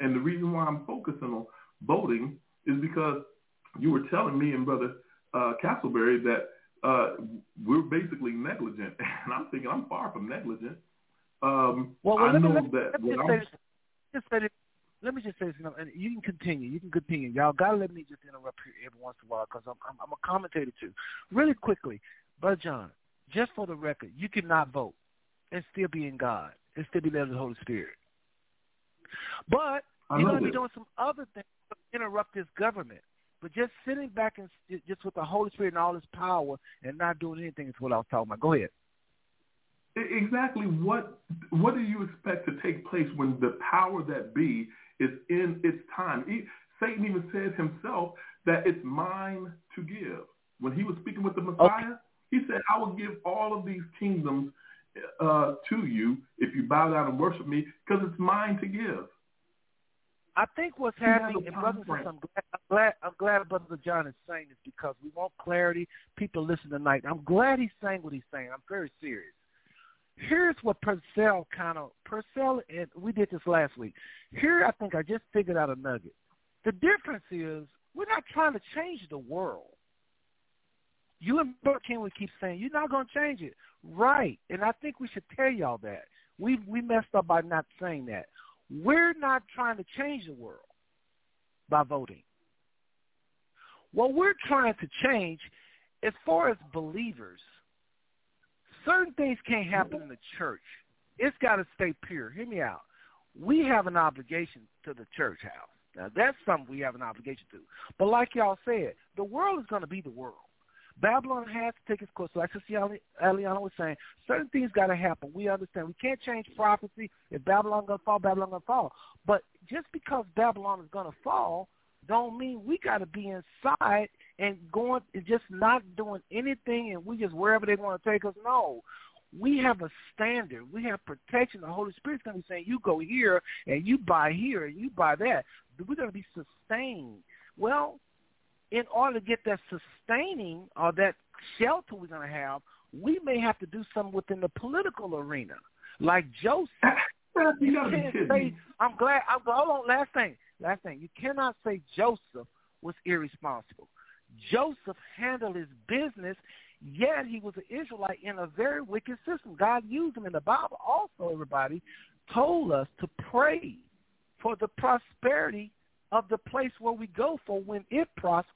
And the reason why I'm focusing on voting is because you were telling me and Brother uh, Castleberry that uh, we're basically negligent. And I'm thinking I'm far from negligent. Um, Well, well I let, me, know let, me, that let me just say this. Just say this. Let me just say this, and you can continue. You can continue. Y'all gotta let me just interrupt here every once in a while because I'm, I'm I'm a commentator too. Really quickly, Brother John, just for the record, you cannot vote and still be in God and still be led of the Holy Spirit. But you're going to be doing some other things to interrupt this government. But just sitting back and just with the Holy Spirit and all His power and not doing anything is what I was talking about. Go ahead. Exactly what what do you expect to take place when the power that be is in its time? E- Satan even said himself that it's mine to give. When he was speaking with the Messiah, he said, "I will give all of these kingdoms uh, to you if you bow down and worship me, because it's mine to give." I think what's He happening, and brothers I'm glad, I'm glad, I'm glad Brother John is saying this because we want clarity. People listen tonight. I'm glad he's saying what he's saying. I'm very serious. Here's what Purcell kind of Purcell, and we did this last week. Here, I think I just figured out a nugget. The difference is we're not trying to change the world. You and Brother King would keep saying you're not going to change it, right? And I think we should tell y'all that we we messed up by not saying that. We're not trying to change the world by voting. What we're trying to change, as far as believers, certain things can't happen in the church. It's got to stay pure. Hear me out. We have an obligation to the church house. Now, that's something we have an obligation to. But like y'all said, the world is going to be the world. Babylon has to take its course. Like Sister Ali- Aliana was saying, certain things got to happen. We understand. We can't change prophecy. If Babylon going to fall, Babylon going to fall. But just because Babylon is going to fall, don't mean we got to be inside and going just not doing anything and we just wherever they want to take us. No. We have a standard. We have protection. The Holy Spirit's going to be saying, you go here and you buy here and you buy that. We're going to be sustained. Well, in order to get that sustaining or that shelter we're going to have, we may have to do something within the political arena, like Joseph. You gotta can't say. I'm glad. I'm, hold on, last thing. Last thing. You cannot say Joseph was irresponsible. Joseph handled his business, yet he was an Israelite in a very wicked system. God used him in the Bible. Also, everybody told us to pray for the prosperity of the place where we go for when it prosper,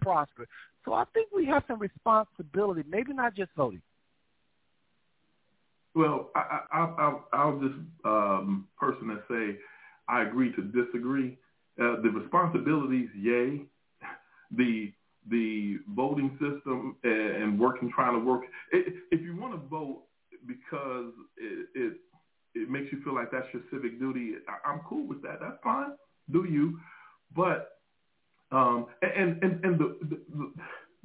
prosper. So I think we have some responsibility, maybe not just voting. Well, I, I, I'll, I'll just um, person that say I agree to disagree. Uh, the responsibilities, yay. The the voting system and working, trying to work. If you want to vote because it, it it makes you feel like that's your civic duty, I'm cool with that. That's fine. Do you? But um, and and and the, the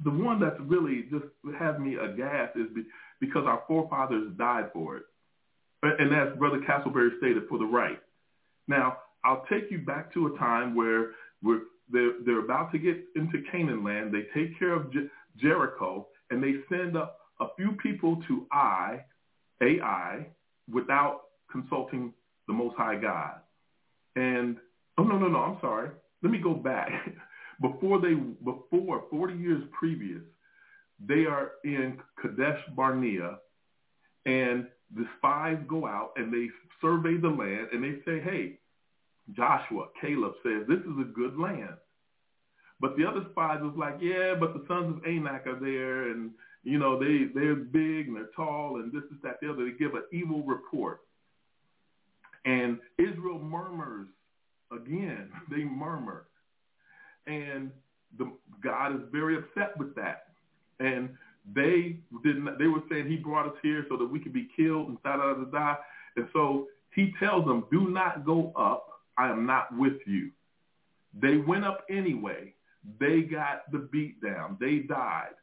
the one that's really just has me aghast is because our forefathers died for it, and as Brother Castleberry stated, for the right. Now, I'll take you back to a time where we're they're, they're about to get into Canaan land. They take care of Jericho, and they send up a few people to Ai, Ai, without consulting the Most High God. And oh no no no, I'm sorry. Let me go back. before they before 40 years previous, they are in Kadesh Barnea, and the spies go out and they survey the land and they say, hey, Joshua, Caleb says this is a good land. But the other spies was like, yeah, but the sons of Anak are there, and you know they they're big and they're tall, and this is that the other. They give an evil report, and Israel murmurs again. They murmur, and the God is very upset with that, and they didn't. They were saying He brought us here so that we could be killed and da da da da. And so He tells them, "Do not go up. I am not with you." They went up anyway they got the beat down. They died.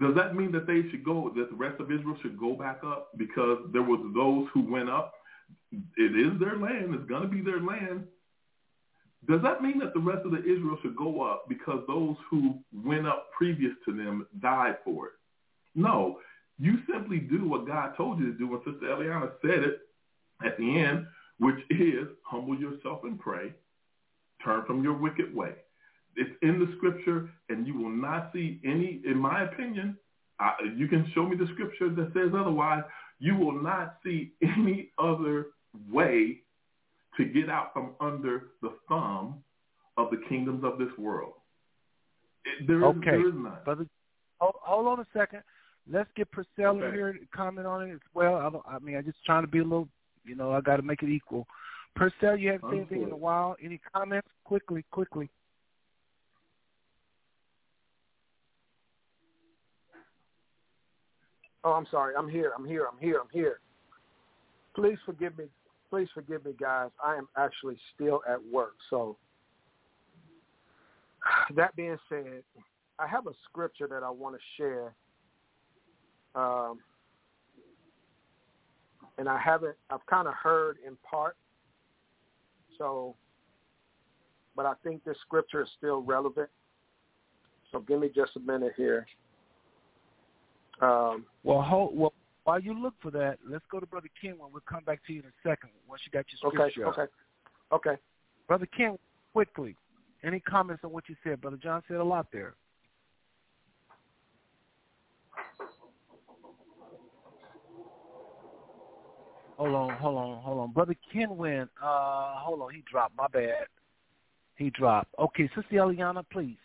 Does that mean that they should go, that the rest of Israel should go back up because there was those who went up? It is their land. It's going to be their land. Does that mean that the rest of the Israel should go up because those who went up previous to them died for it? No. You simply do what God told you to do. And Sister Eliana said it at the end, which is humble yourself and pray Turn from your wicked way. It's in the scripture, and you will not see any, in my opinion, I, you can show me the scripture that says otherwise. You will not see any other way to get out from under the thumb of the kingdoms of this world. It, there, okay. is, there is none. Brother, hold, hold on a second. Let's get Priscilla okay. here to comment on it as well. I, I mean, I'm just trying to be a little, you know, I got to make it equal. Purcell, you haven't seen anything in a while. Any comments? Quickly, quickly. Oh, I'm sorry. I'm here. I'm here. I'm here. I'm here. Please forgive me. Please forgive me, guys. I am actually still at work. So that being said, I have a scripture that I want to share. Um, and I haven't, I've kind of heard in part so, but I think this scripture is still relevant. So give me just a minute here. Um, well, hold, well, while you look for that, let's go to Brother Ken. When we'll come back to you in a second once you got your scripture. Okay, okay, okay. Brother Ken, quickly, any comments on what you said? Brother John said a lot there. Hold on, hold on, hold on. Brother Ken went. Uh, hold on, he dropped. My bad. He dropped. Okay, Sister Eliana, please.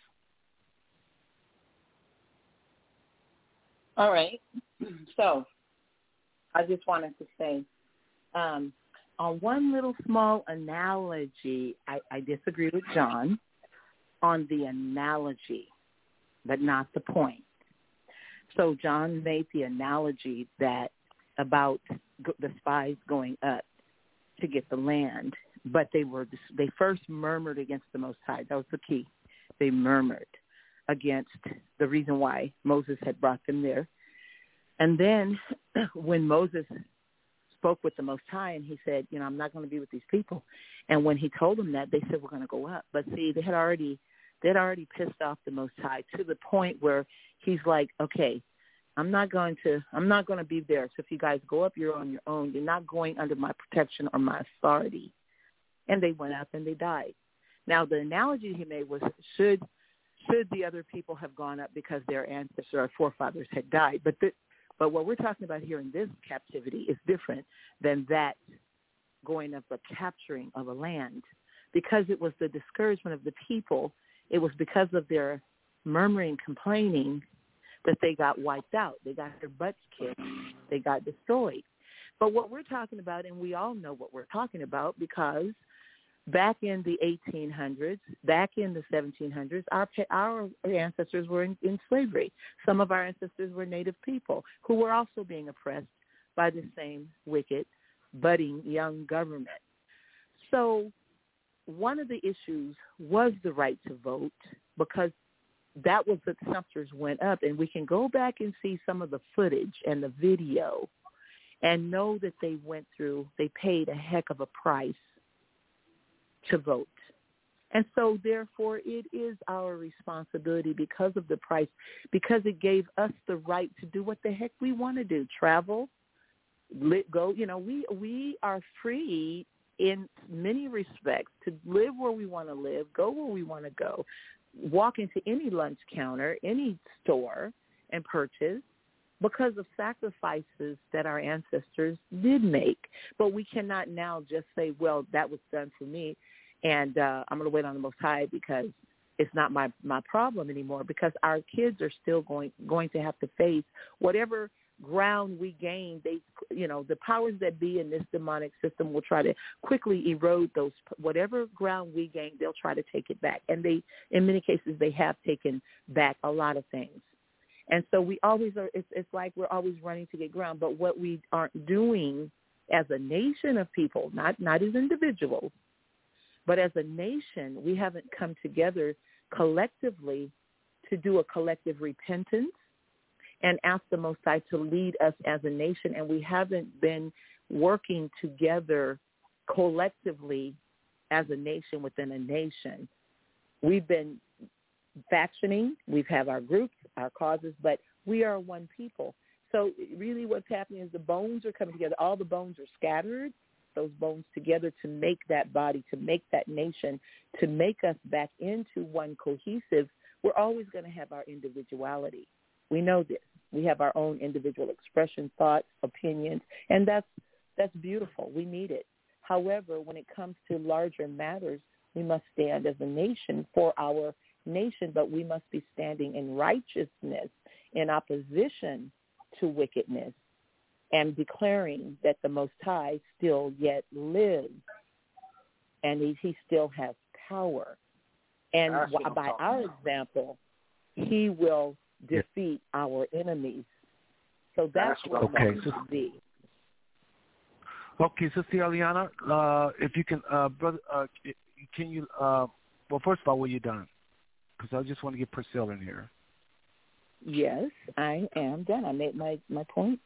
All right. So, I just wanted to say, um, on one little small analogy, I, I disagree with John on the analogy, but not the point. So John made the analogy that about the spies going up to get the land, but they were they first murmured against the Most High. That was the key. They murmured against the reason why Moses had brought them there. And then when Moses spoke with the Most High and he said, you know, I'm not going to be with these people. And when he told them that, they said, we're going to go up. But see, they had already, they had already pissed off the Most High to the point where he's like, okay, I'm not going to I'm not going to be there. So if you guys go up, you're on your own. You're not going under my protection or my authority. And they went up and they died. Now the analogy he made was should should the other people have gone up because their ancestors or forefathers had died. But the, but what we're talking about here in this captivity is different than that going of the capturing of a land. Because it was the discouragement of the people, it was because of their murmuring, complaining that they got wiped out. They got their butts kicked. They got destroyed. But what we're talking about, and we all know what we're talking about because back in the 1800s, back in the 1700s, our our ancestors were in, in slavery. Some of our ancestors were native people who were also being oppressed by the same wicked, budding young government. So one of the issues was the right to vote because that was the Sumters went up, and we can go back and see some of the footage and the video and know that they went through, they paid a heck of a price to vote. And so therefore it is our responsibility because of the price, because it gave us the right to do what the heck we want to do, travel, go, you know, we we are free in many respects to live where we want to live, go where we want to go, walk into any lunch counter, any store and purchase because of sacrifices that our ancestors did make. But we cannot now just say, well, that was done for me and uh, I'm going to wait on the Most High because it's not my my problem anymore because our kids are still going going to have to face whatever ground we gain. They you know the powers that be in this demonic system will try to quickly erode those whatever ground we gain they'll try to take it back. And they in many cases they have taken back a lot of things. And so we always are it's it's like we're always running to get ground. But what we aren't doing as a nation of people not not as individuals but as a nation we haven't come together collectively to do a collective repentance and ask the Most High to lead us as a nation. And we haven't been working together collectively as a nation within a nation. We've been factioning. We've had our groups, our causes, but we are one people. So really what's happening is the bones are coming together. All the bones are scattered, those bones together to make that body, to make that nation, to make us back into one cohesive. We're always going to have our individuality. We know this. We have our own individual expression, thoughts, opinions, and that's that's beautiful. We need it. However, when it comes to larger matters, we must stand as a nation for our nation, but we must be standing in righteousness in opposition to wickedness and declaring that the Most High still yet lives and he, he still has power. And by our example, he will defeat our enemies. So that's, what okay. So, be. Okay, Sister Eliana, uh, if you can, uh, brother, uh, can you? Uh, well, first of all, were you done? Because I just want to get Priscilla in here. Yes, I am done. I made my my point.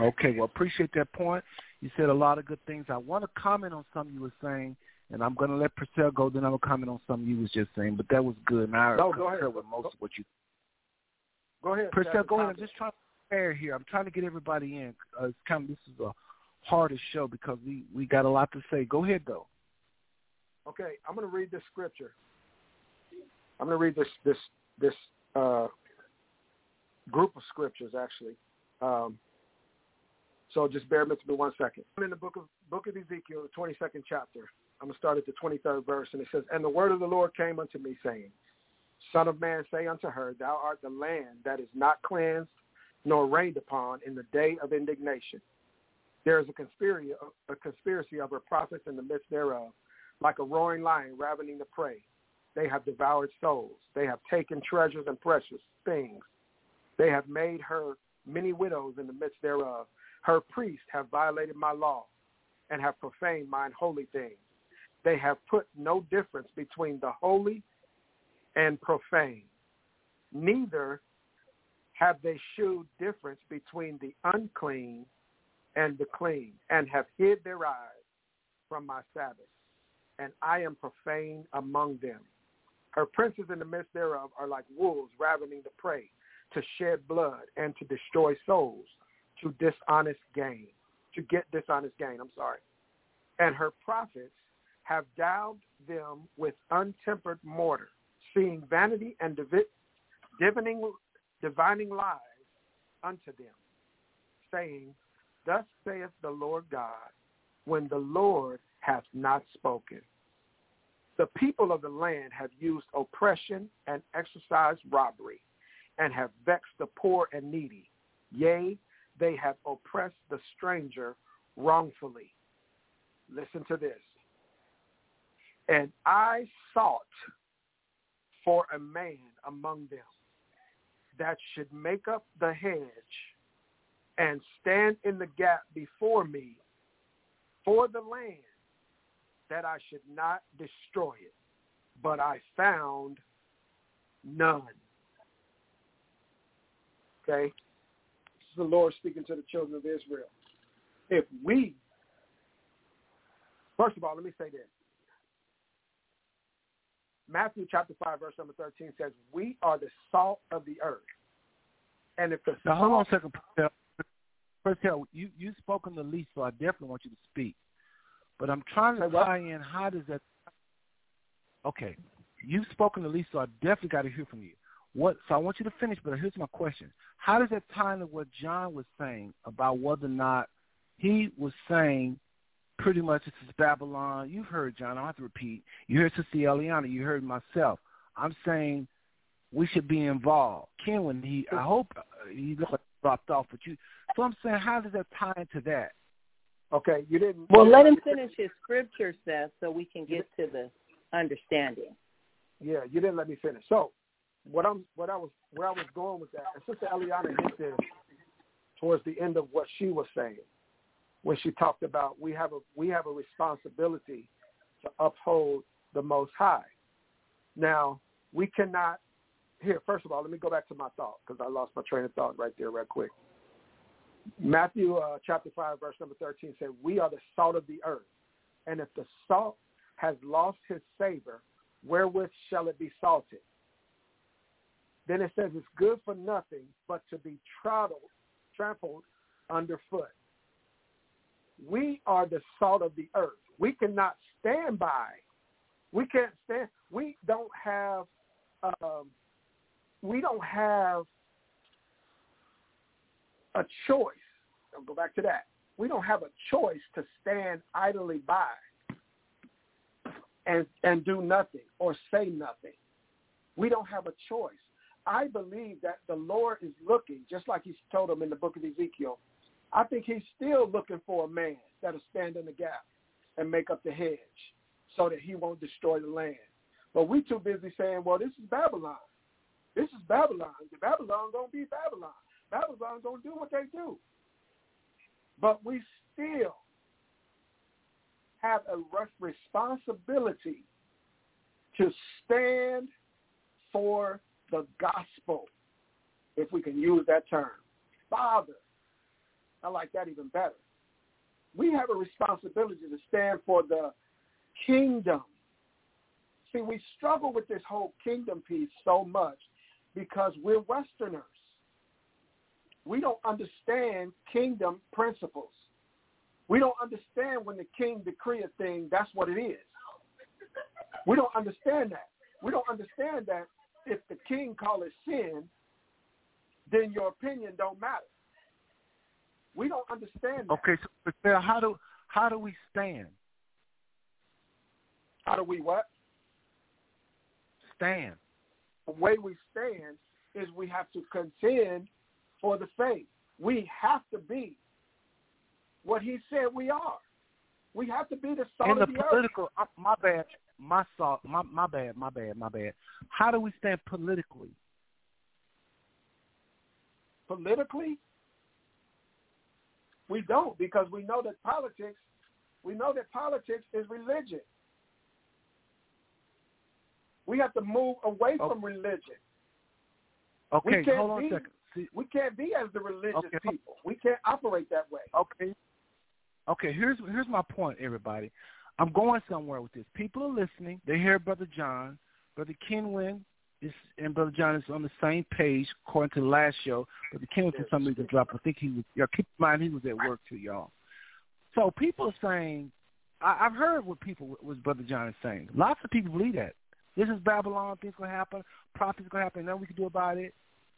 Okay, well, appreciate that point. You said a lot of good things. I want to comment on something you were saying and I'm going to let Priscilla go. Then I'm going to comment on something you was just saying. But that was good. And I no, go ahead. with most go, of what you. Go ahead, Priscilla. Go ahead. I'm just trying to prepare here. I'm trying to get everybody in. Uh, it's kind of this is a hardest show because we we got a lot to say. Go ahead though. Okay, I'm going to read this scripture. I'm going to read this this this uh, group of scriptures actually. Um, so just bear with me one second. In the book of book of Ezekiel, the 22nd chapter. I'm going to start at the 23rd verse, and it says, And the word of the Lord came unto me, saying, Son of man, say unto her, Thou art the land that is not cleansed nor rained upon in the day of indignation. There is a conspiracy, a conspiracy of her prophets in the midst thereof, like a roaring lion ravening the prey. They have devoured souls. They have taken treasures and precious things. They have made her many widows in the midst thereof. Her priests have violated my law and have profaned mine holy things. They have put no difference between the holy and profane. Neither have they shewed difference between the unclean and the clean, and have hid their eyes from my Sabbath. And I am profane among them. Her princes in the midst thereof are like wolves ravening the prey, to shed blood and to destroy souls, to dishonest gain, to get dishonest gain. I'm sorry. And her prophets have daubed them with untempered mortar, seeing vanity and divining, divining lies unto them, saying, Thus saith the Lord God, when the Lord hath not spoken. The people of the land have used oppression and exercised robbery, and have vexed the poor and needy. Yea, they have oppressed the stranger wrongfully. Listen to this. And I sought for a man among them that should make up the hedge and stand in the gap before me for the land that I should not destroy it. But I found none. Okay? Is the Lord speaking to the children of Israel. If we, first of all, let me say this. Matthew chapter 5, verse number 13 says, we are the salt of the earth. And if the now, hold on a second. First, tell you you spoken the least, so I definitely want you to speak. But I'm trying to tie in. How does that? Okay, you've spoken the least, so I definitely got to hear from you. What? So I want you to finish, but here's my question: How does that tie into what John was saying about whether or not he was saying pretty much this is Babylon? You've heard John. I don't have to repeat. You heard Sister Eliana. You heard myself. I'm saying we should be involved. Ken, when he, I hope uh, he dropped off, but you. So I'm saying, how does that tie into that? Okay, you didn't. Well, let him finish his scripture, Seth, so we can get to the understanding. Yeah, you didn't let me finish. So, what I'm, what I was, where I was going with that, and Sister Eliana hit this towards the end of what she was saying when she talked about we have a we have a responsibility to uphold the Most High. Now, we cannot here, first of all, let me go back to my thought because I lost my train of thought right there, right quick. Matthew uh, chapter 5, verse number 13 said, We are the salt of the earth. And if the salt has lost his savor, wherewith shall it be salted? Then it says it's good for nothing but to be trampled, trampled underfoot. We are the salt of the earth. We cannot stand by. We can't stand. We don't have um, we don't have a choice. I'll go back to that. We don't have a choice to stand idly by and and do nothing or say nothing. We don't have a choice. I believe that the Lord is looking, just like He told him in the book of Ezekiel. I think He's still looking for a man that'll stand in the gap and make up the hedge so that He won't destroy the land. But we too busy saying, "Well, this is Babylon." This is Babylon. The Babylon gonna be Babylon. Babylon gonna do what they do. But we still have a responsibility to stand for the gospel, if we can use that term. Father, I like that even better. We have a responsibility to stand for the kingdom. See, we struggle with this whole kingdom piece so much because we're Westerners. We don't understand kingdom principles. We don't understand when the king decree a thing, that's what it is. We don't understand that. We don't understand that if the king call it sin, then your opinion don't matter. We don't understand that. Okay, so how do how do we stand? How do we what? Stand the way we stand is we have to contend for the faith. We have to be what he said we are. We have to be the salt in the, of the political. earth. Uh, my bad. My salt. My my bad. My bad. My bad. How do we stand politically? Politically, we don't because we know that politics. We know that politics is religion. We have to move away okay. from religion. Okay, hold on be, a second. See, we can't be as the religious okay. people. We can't operate that way. Okay. Okay, here's here's my point, everybody. I'm going somewhere with this. People are listening. They hear Brother John. Brother Kenwood is and Brother John is on the same page according to the last show. Brother Kenwood for some reason dropped. I think he was. Y'all keep in mind he was at work too, y'all. So people are saying, I, I've heard what people what Brother John is saying. Lots of people believe that. This is Babylon. Things gonna happen. Prophecies gonna happen. Nothing we can do about it.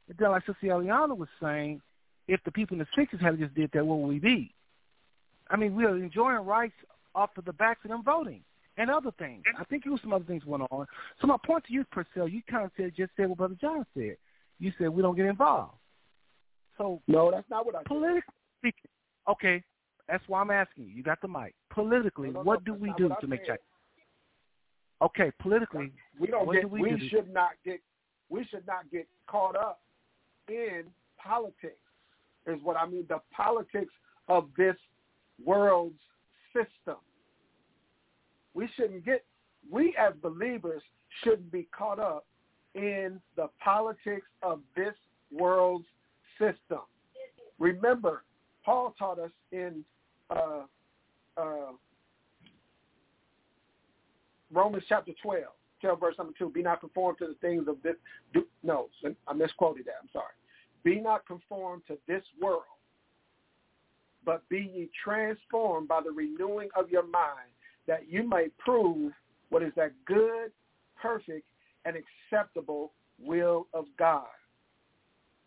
And then, like Sister Eliana was saying, if the people in the sixties had just did that, what would we be? I mean, we are enjoying rights off of the backs of them voting and other things. I think it was some other things went on. So my point to you, Purcell, you kind of said just said what Brother John said. You said we don't get involved. So no, that's not what I politically speaking. Okay, that's why I'm asking you. You got the mic. Politically, no, no, what no, do we do to I make check? Okay, politically, we don't what get. do we, we do? should not get. We should not get caught up in politics. Is what I mean. The politics of this world's system. We shouldn't get. We as believers shouldn't be caught up in the politics of this world's system. Remember, Paul taught us in uh, uh, Romans chapter 12, 12 verse number 2, be not conformed to the things of this. Do, no, I misquoted that. I'm sorry. Be not conformed to this world, but be ye transformed by the renewing of your mind, that you may prove what is that good, perfect, and acceptable will of God.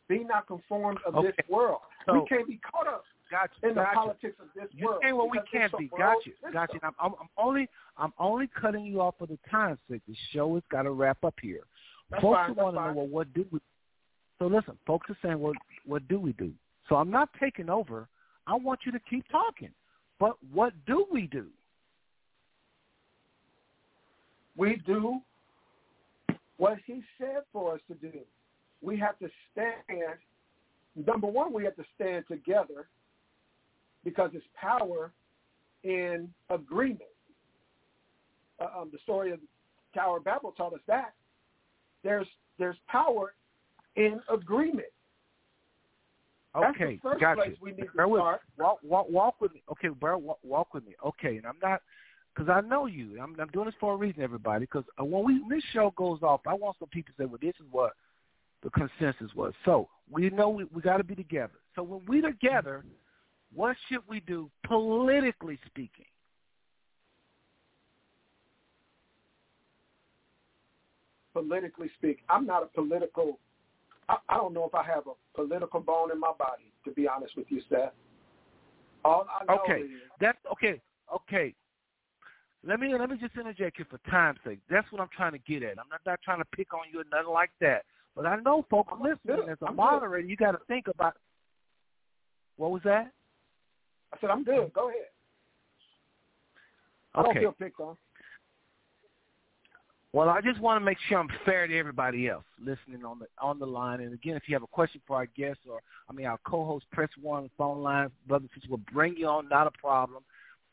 Be not conformed of this world. So- we can't be caught up Got you. in the got politics of this You world. saying what we can't be. world Got you. Got you. I'm, I'm, I'm only I'm only cutting you off for the time's sake. The show has got to wrap up here. That's folks fine, want to know well, what do we? So listen, folks are saying, well, what do we do? So I'm not taking over. I want you to keep talking. But what do we do? We do what he said for us to do. We have to stand. Number one, we have to stand together because it's power in agreement. Uh, um, the story of Tower of Babel taught us that. There's there's power in agreement. Okay, first got place you. we need Bear with- start. Walk, walk, walk with me. Okay, bear, walk, walk with me. Okay, and I'm not because I know you. I'm, I'm doing this for a reason, everybody. Because uh, when we when this show goes off, I want some people to say, "Well, this is what the consensus was." So we know we, we got to be together. So when we together, what should we do politically speaking? politically speaking. I'm not a political. I, I don't know if I have a political bone in my body, to be honest with you, Seth. All I know Okay, is that's okay. Okay, let me let me just interject here for time's sake. That's what I'm trying to get at. I'm not, not trying to pick on you or nothing like that. But I know folks I'm listening. good. As a I'm good. moderator, you got to think about. What was that? I said I'm good. Go ahead. I don't Okay. feel picked on. Well, I just want to make sure I'm fair to everybody else listening on the on the line. And again, if you have a question for our guests or I mean our co-host, press one phone line. Brothers and sisters will bring you on. Not a problem.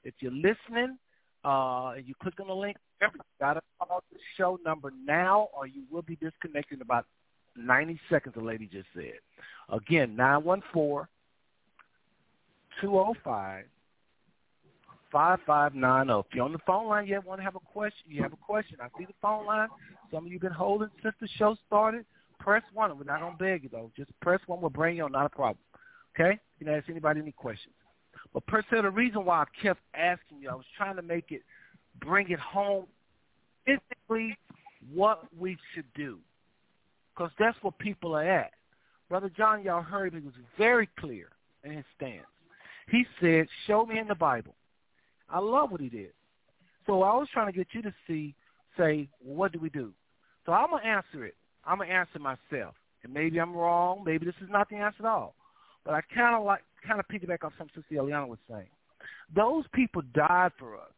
If you're listening uh, and you click on the link, you got to call the show number now, or you will be disconnected in about 90 seconds. The lady just said. Again, nine one four two zero five. 5590. If you're on the phone line, you want to have a question, you have a question. I see the phone line. Some of you been holding since the show started. Press one. We're not going to beg you, though. Just press one. We'll bring you on. Not a problem. Okay? You know, ask anybody any questions. But per se, the reason why I kept asking you, I was trying to make it, bring it home physically what we should do. Because that's where people are at. Brother John, y'all heard. He was very clear in his stance. He said, show me in the Bible. I love what he did. So I was trying to get you to see, say, what do we do? So I'm gonna answer it. I'm gonna answer myself, and maybe I'm wrong. Maybe this is not the answer at all. But I kind of like, kind of piggyback off something Sister Eliana was saying. Those people died for us.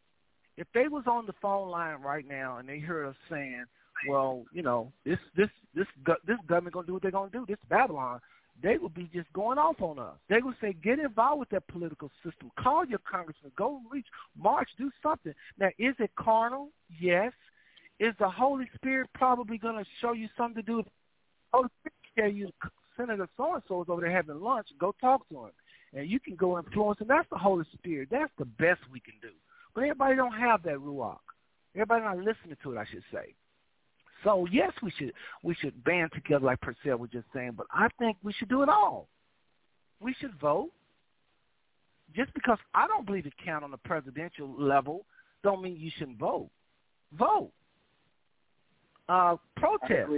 If they was on the phone line right now and they heard us saying, "Well, you know, this this this this government gonna do what they're gonna do. This Babylon," they would be just going off on us. They would say, get involved with that political system. Call your congressman. Go reach, march, do something. Now, is it carnal? Yes. Is the Holy Spirit probably going to show you something to do? Holy Spirit tell you, Senator so-and-so is over there having lunch. Go talk to him. And you can go influence him. That's the Holy Spirit. That's the best we can do. But everybody don't have that ruach. Everybody not listening to it, I should say. So yes, we should we should band together like Purcell was just saying, but I think we should do it all. We should vote. Just because I don't believe it count on the presidential level, don't mean you shouldn't vote. Vote. Uh, protest.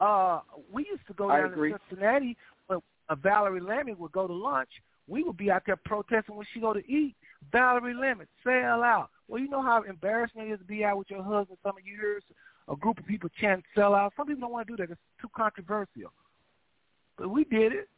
Uh, we used to go down to Cincinnati when uh, Valerie Lemmie would go to lunch. We would be out there protesting when she go to eat. Valerie Lemons, sell out. Well, you know how embarrassing it is to be out with your husband. Some of you hear a group of people chant sell out. Some people don't want to do that. It's too controversial. But we did it.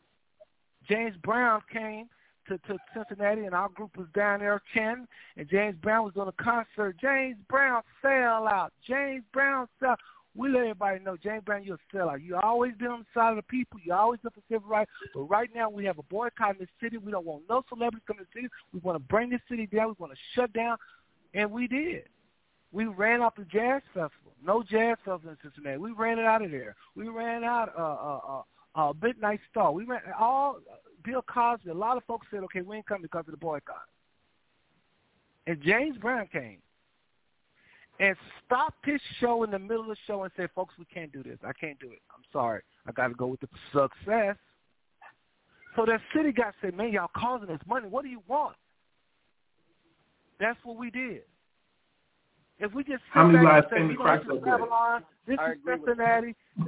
James Brown came to, to Cincinnati, and our group was down there chanting, and James Brown was on a concert. James Brown sell out. James Brown sell. We let everybody know, James Brown, you're a sellout. You always been on the side of the people. You always up for civil rights. But right now, we have a boycott in the city. We don't want no celebrities coming to the city. We want to bring this city down. We want to shut down, and we did. We ran off the jazz festival. No jazz festival in Cincinnati. We ran it out of there. We ran out uh, uh, uh, uh, Midnight Star. We ran all Bill Cosby. A lot of folks said, okay, we ain't coming because of the boycott. And James Brown came and stopped his show in the middle of the show and said, folks, we can't do this. I can't do it. I'm sorry. I got to go with the success. So that city guy said, man, y'all causing us money. What do you want? That's what we did. If we just how many lives came to Christ that? Babylon, this is Cincinnati.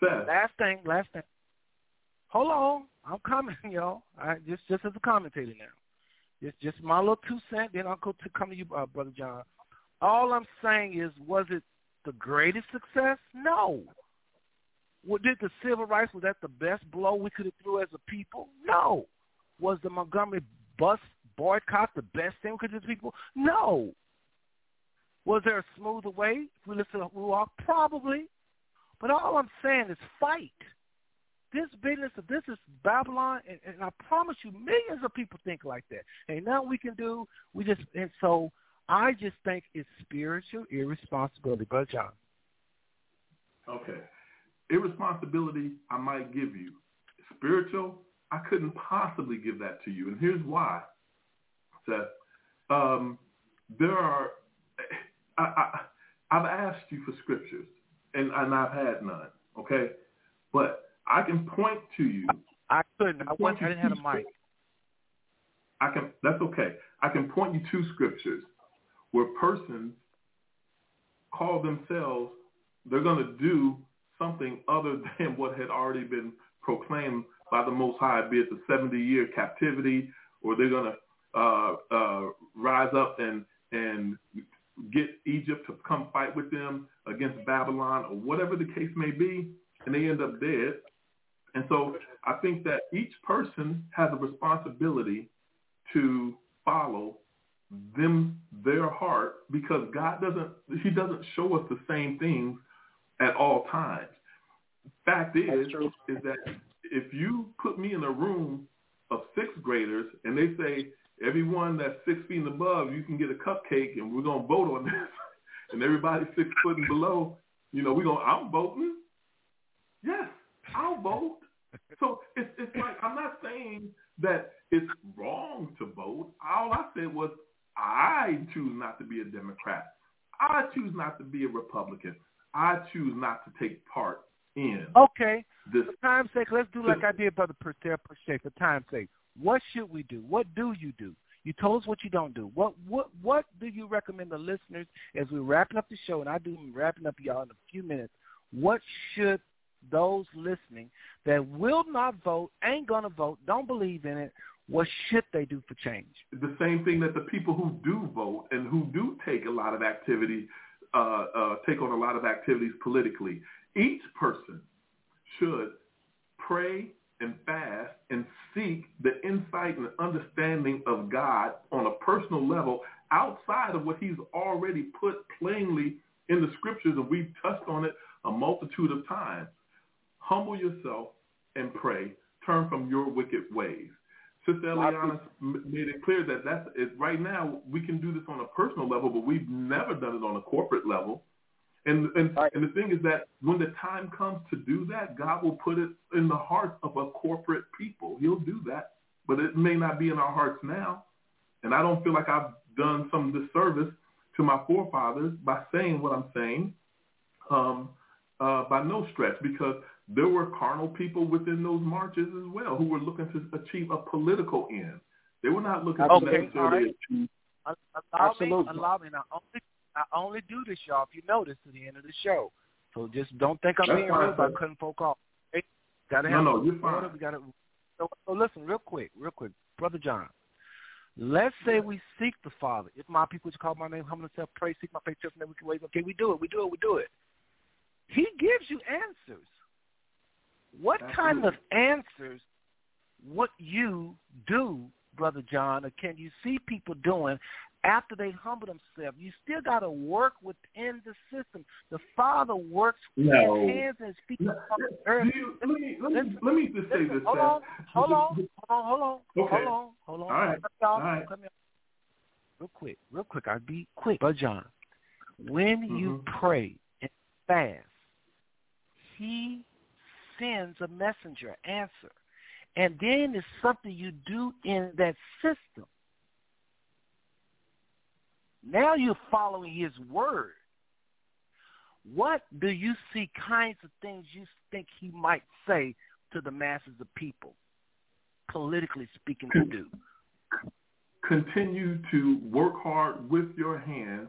Seth. Last thing, last thing. Hold on, I'm coming, y'all. I just just as a commentator now. Just just my little two cent. Then I'll go to come to you, uh, brother John. All I'm saying is, was it the greatest success? No. What did the civil rights was that the best blow we could have threw as a people? No. Was the Montgomery bus boycott the best thing we could do to people? No. Was there a smoother way if we listen to Ruach? Probably. But all I'm saying is fight. This business this is Babylon, and, and I promise you, millions of people think like that. And now we can do. We just and so I just think it's spiritual irresponsibility. Brother John. Okay. Irresponsibility, I might give you. Spiritual, I couldn't possibly give that to you. And here's why, Seth. Um, there are, I, I, I've asked you for scriptures, and, and I've had none, okay? But I can point to you. I couldn't. I, I didn't have a mic. I can. That's okay. I can point you to scriptures where persons call themselves, they're going to do something other than what had already been proclaimed by the Most High, be it the 70-year captivity, or they're going to uh, uh, rise up and and get Egypt to come fight with them against Babylon, or whatever the case may be, and they end up dead. And so I think that each person has a responsibility to follow them their heart because God doesn't he doesn't show us the same things at all times. Fact is is that if you put me in a room of sixth graders and they say everyone that's six feet and above you can get a cupcake and we're gonna vote on this and everybody six foot and below, you know, we're gonna I'm voting. Yes, I'll vote. So it's it's like I'm not saying that it's wrong to vote. All I said was I choose not to be a Democrat. I choose not to be a Republican. I choose not to take part in. Okay. This. For time's sake, let's do like I did, Brother Pache. For time's sake, what should we do? What do you do? You told us what you don't do. What what what do you recommend the listeners as we're wrapping up the show? And I do wrapping up y'all in a few minutes. What should those listening that will not vote, ain't gonna vote, don't believe in it, what should they do for change? The same thing that the people who do vote and who do take a lot of activity, uh, uh, take on a lot of activities politically. Each person should pray and fast and seek the insight and understanding of God on a personal level outside of what he's already put plainly in the scriptures, and we've touched on it a multitude of times. Humble yourself and pray. Turn from your wicked ways. Sister Eliana made it clear that that's it, right now we can do this on a personal level, but we've never done it on a corporate level. And and, right. and the thing is that when the time comes to do that, God will put it in the hearts of a corporate people. He'll do that, but it may not be in our hearts now. And I don't feel like I've done some disservice to my forefathers by saying what I'm saying, um, uh, by no stretch, because there were carnal people within those marches as well who were looking to achieve a political end. They were not looking okay, to necessarily right. achieve. Allow Absolutely. me, allow me. Now, only, I only do this, y'all, if you notice, to the end of the show. So just don't think I'm That's being rude by cutting folk off. Hey, gotta no, have no, you're fine. We gotta, So, so listen, real quick, real quick, brother John. Let's say we seek the Father. If my people just call my name humble themselves, pray, seek my face, and then we can wait. Okay, we do it. We do it. We do it. He gives you answers. What Absolutely. kind of answers would you do, brother John, or can you see people doing after they humble themselves? You still got to work within the system. The Father works with No. his hands and his feet No. earth. You- let me let me Listen, let me just say listen, this. hold on, hold on, hold on, hold on, Okay. hold on, hold on. All right, Cut me off, all right. cut me off. Real quick, real quick. I'll be quick, But John. When you Mhm. pray and fast, He sends a messenger answer, and then it's something you do in that system. Now you're following His word. What do you see kinds of things you think He might say to the masses of people, politically speaking, to do? continue to work hard with your hands.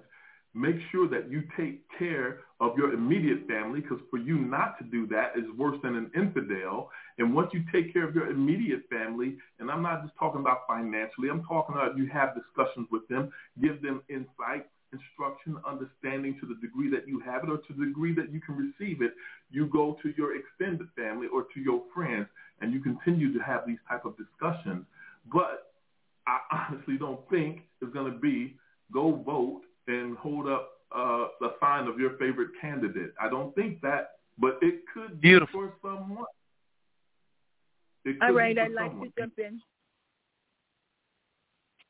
Make sure that you take care of your immediate family because for you not to do that is worse than an infidel. And once you take care of your immediate family, and I'm not just talking about financially, I'm talking about you have discussions with them, give them insight, instruction, understanding to the degree that you have it or to the degree that you can receive it. You go to your extended family or to your friends and you continue to have these type of discussions. But I honestly don't think it's going to be go vote and hold up uh, the sign of your favorite candidate. I don't think that, but it could be Beautiful. for someone. It All could be right, for I'd like to jump in.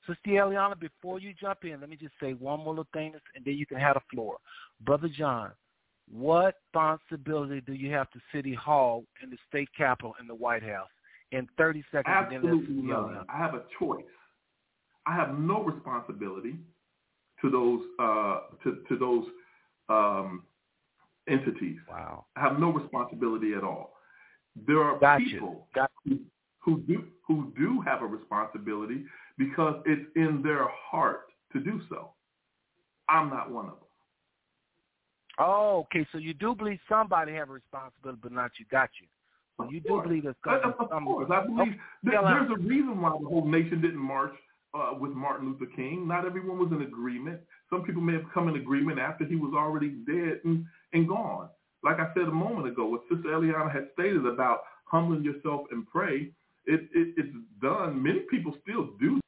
Sister Eliana, before you jump in, let me just say one more little thing, and then you can have the floor. Brother John, what responsibility do you have to City Hall and the state capitol and the White House? In 30 seconds, Absolutely let's none. I have a choice. I have no responsibility to those uh, to, to those um, entities. Wow. Have no responsibility at all. There are Got you. people Got who, who do who do have a responsibility because it's in their heart to do so. I'm not one of them. Oh, okay. So you do believe somebody have a responsibility, but not you. Got you. So you do believe going to Of be of some. course, I believe Okay. th- Tell there's a reason why the whole nation didn't march uh, with Martin Luther King. Not everyone was in agreement. Some people may have come in agreement after he was already dead and, and gone. Like I said a moment ago, what Sister Eliana had stated about humbling yourself and pray, it, it, it's done. Many people still do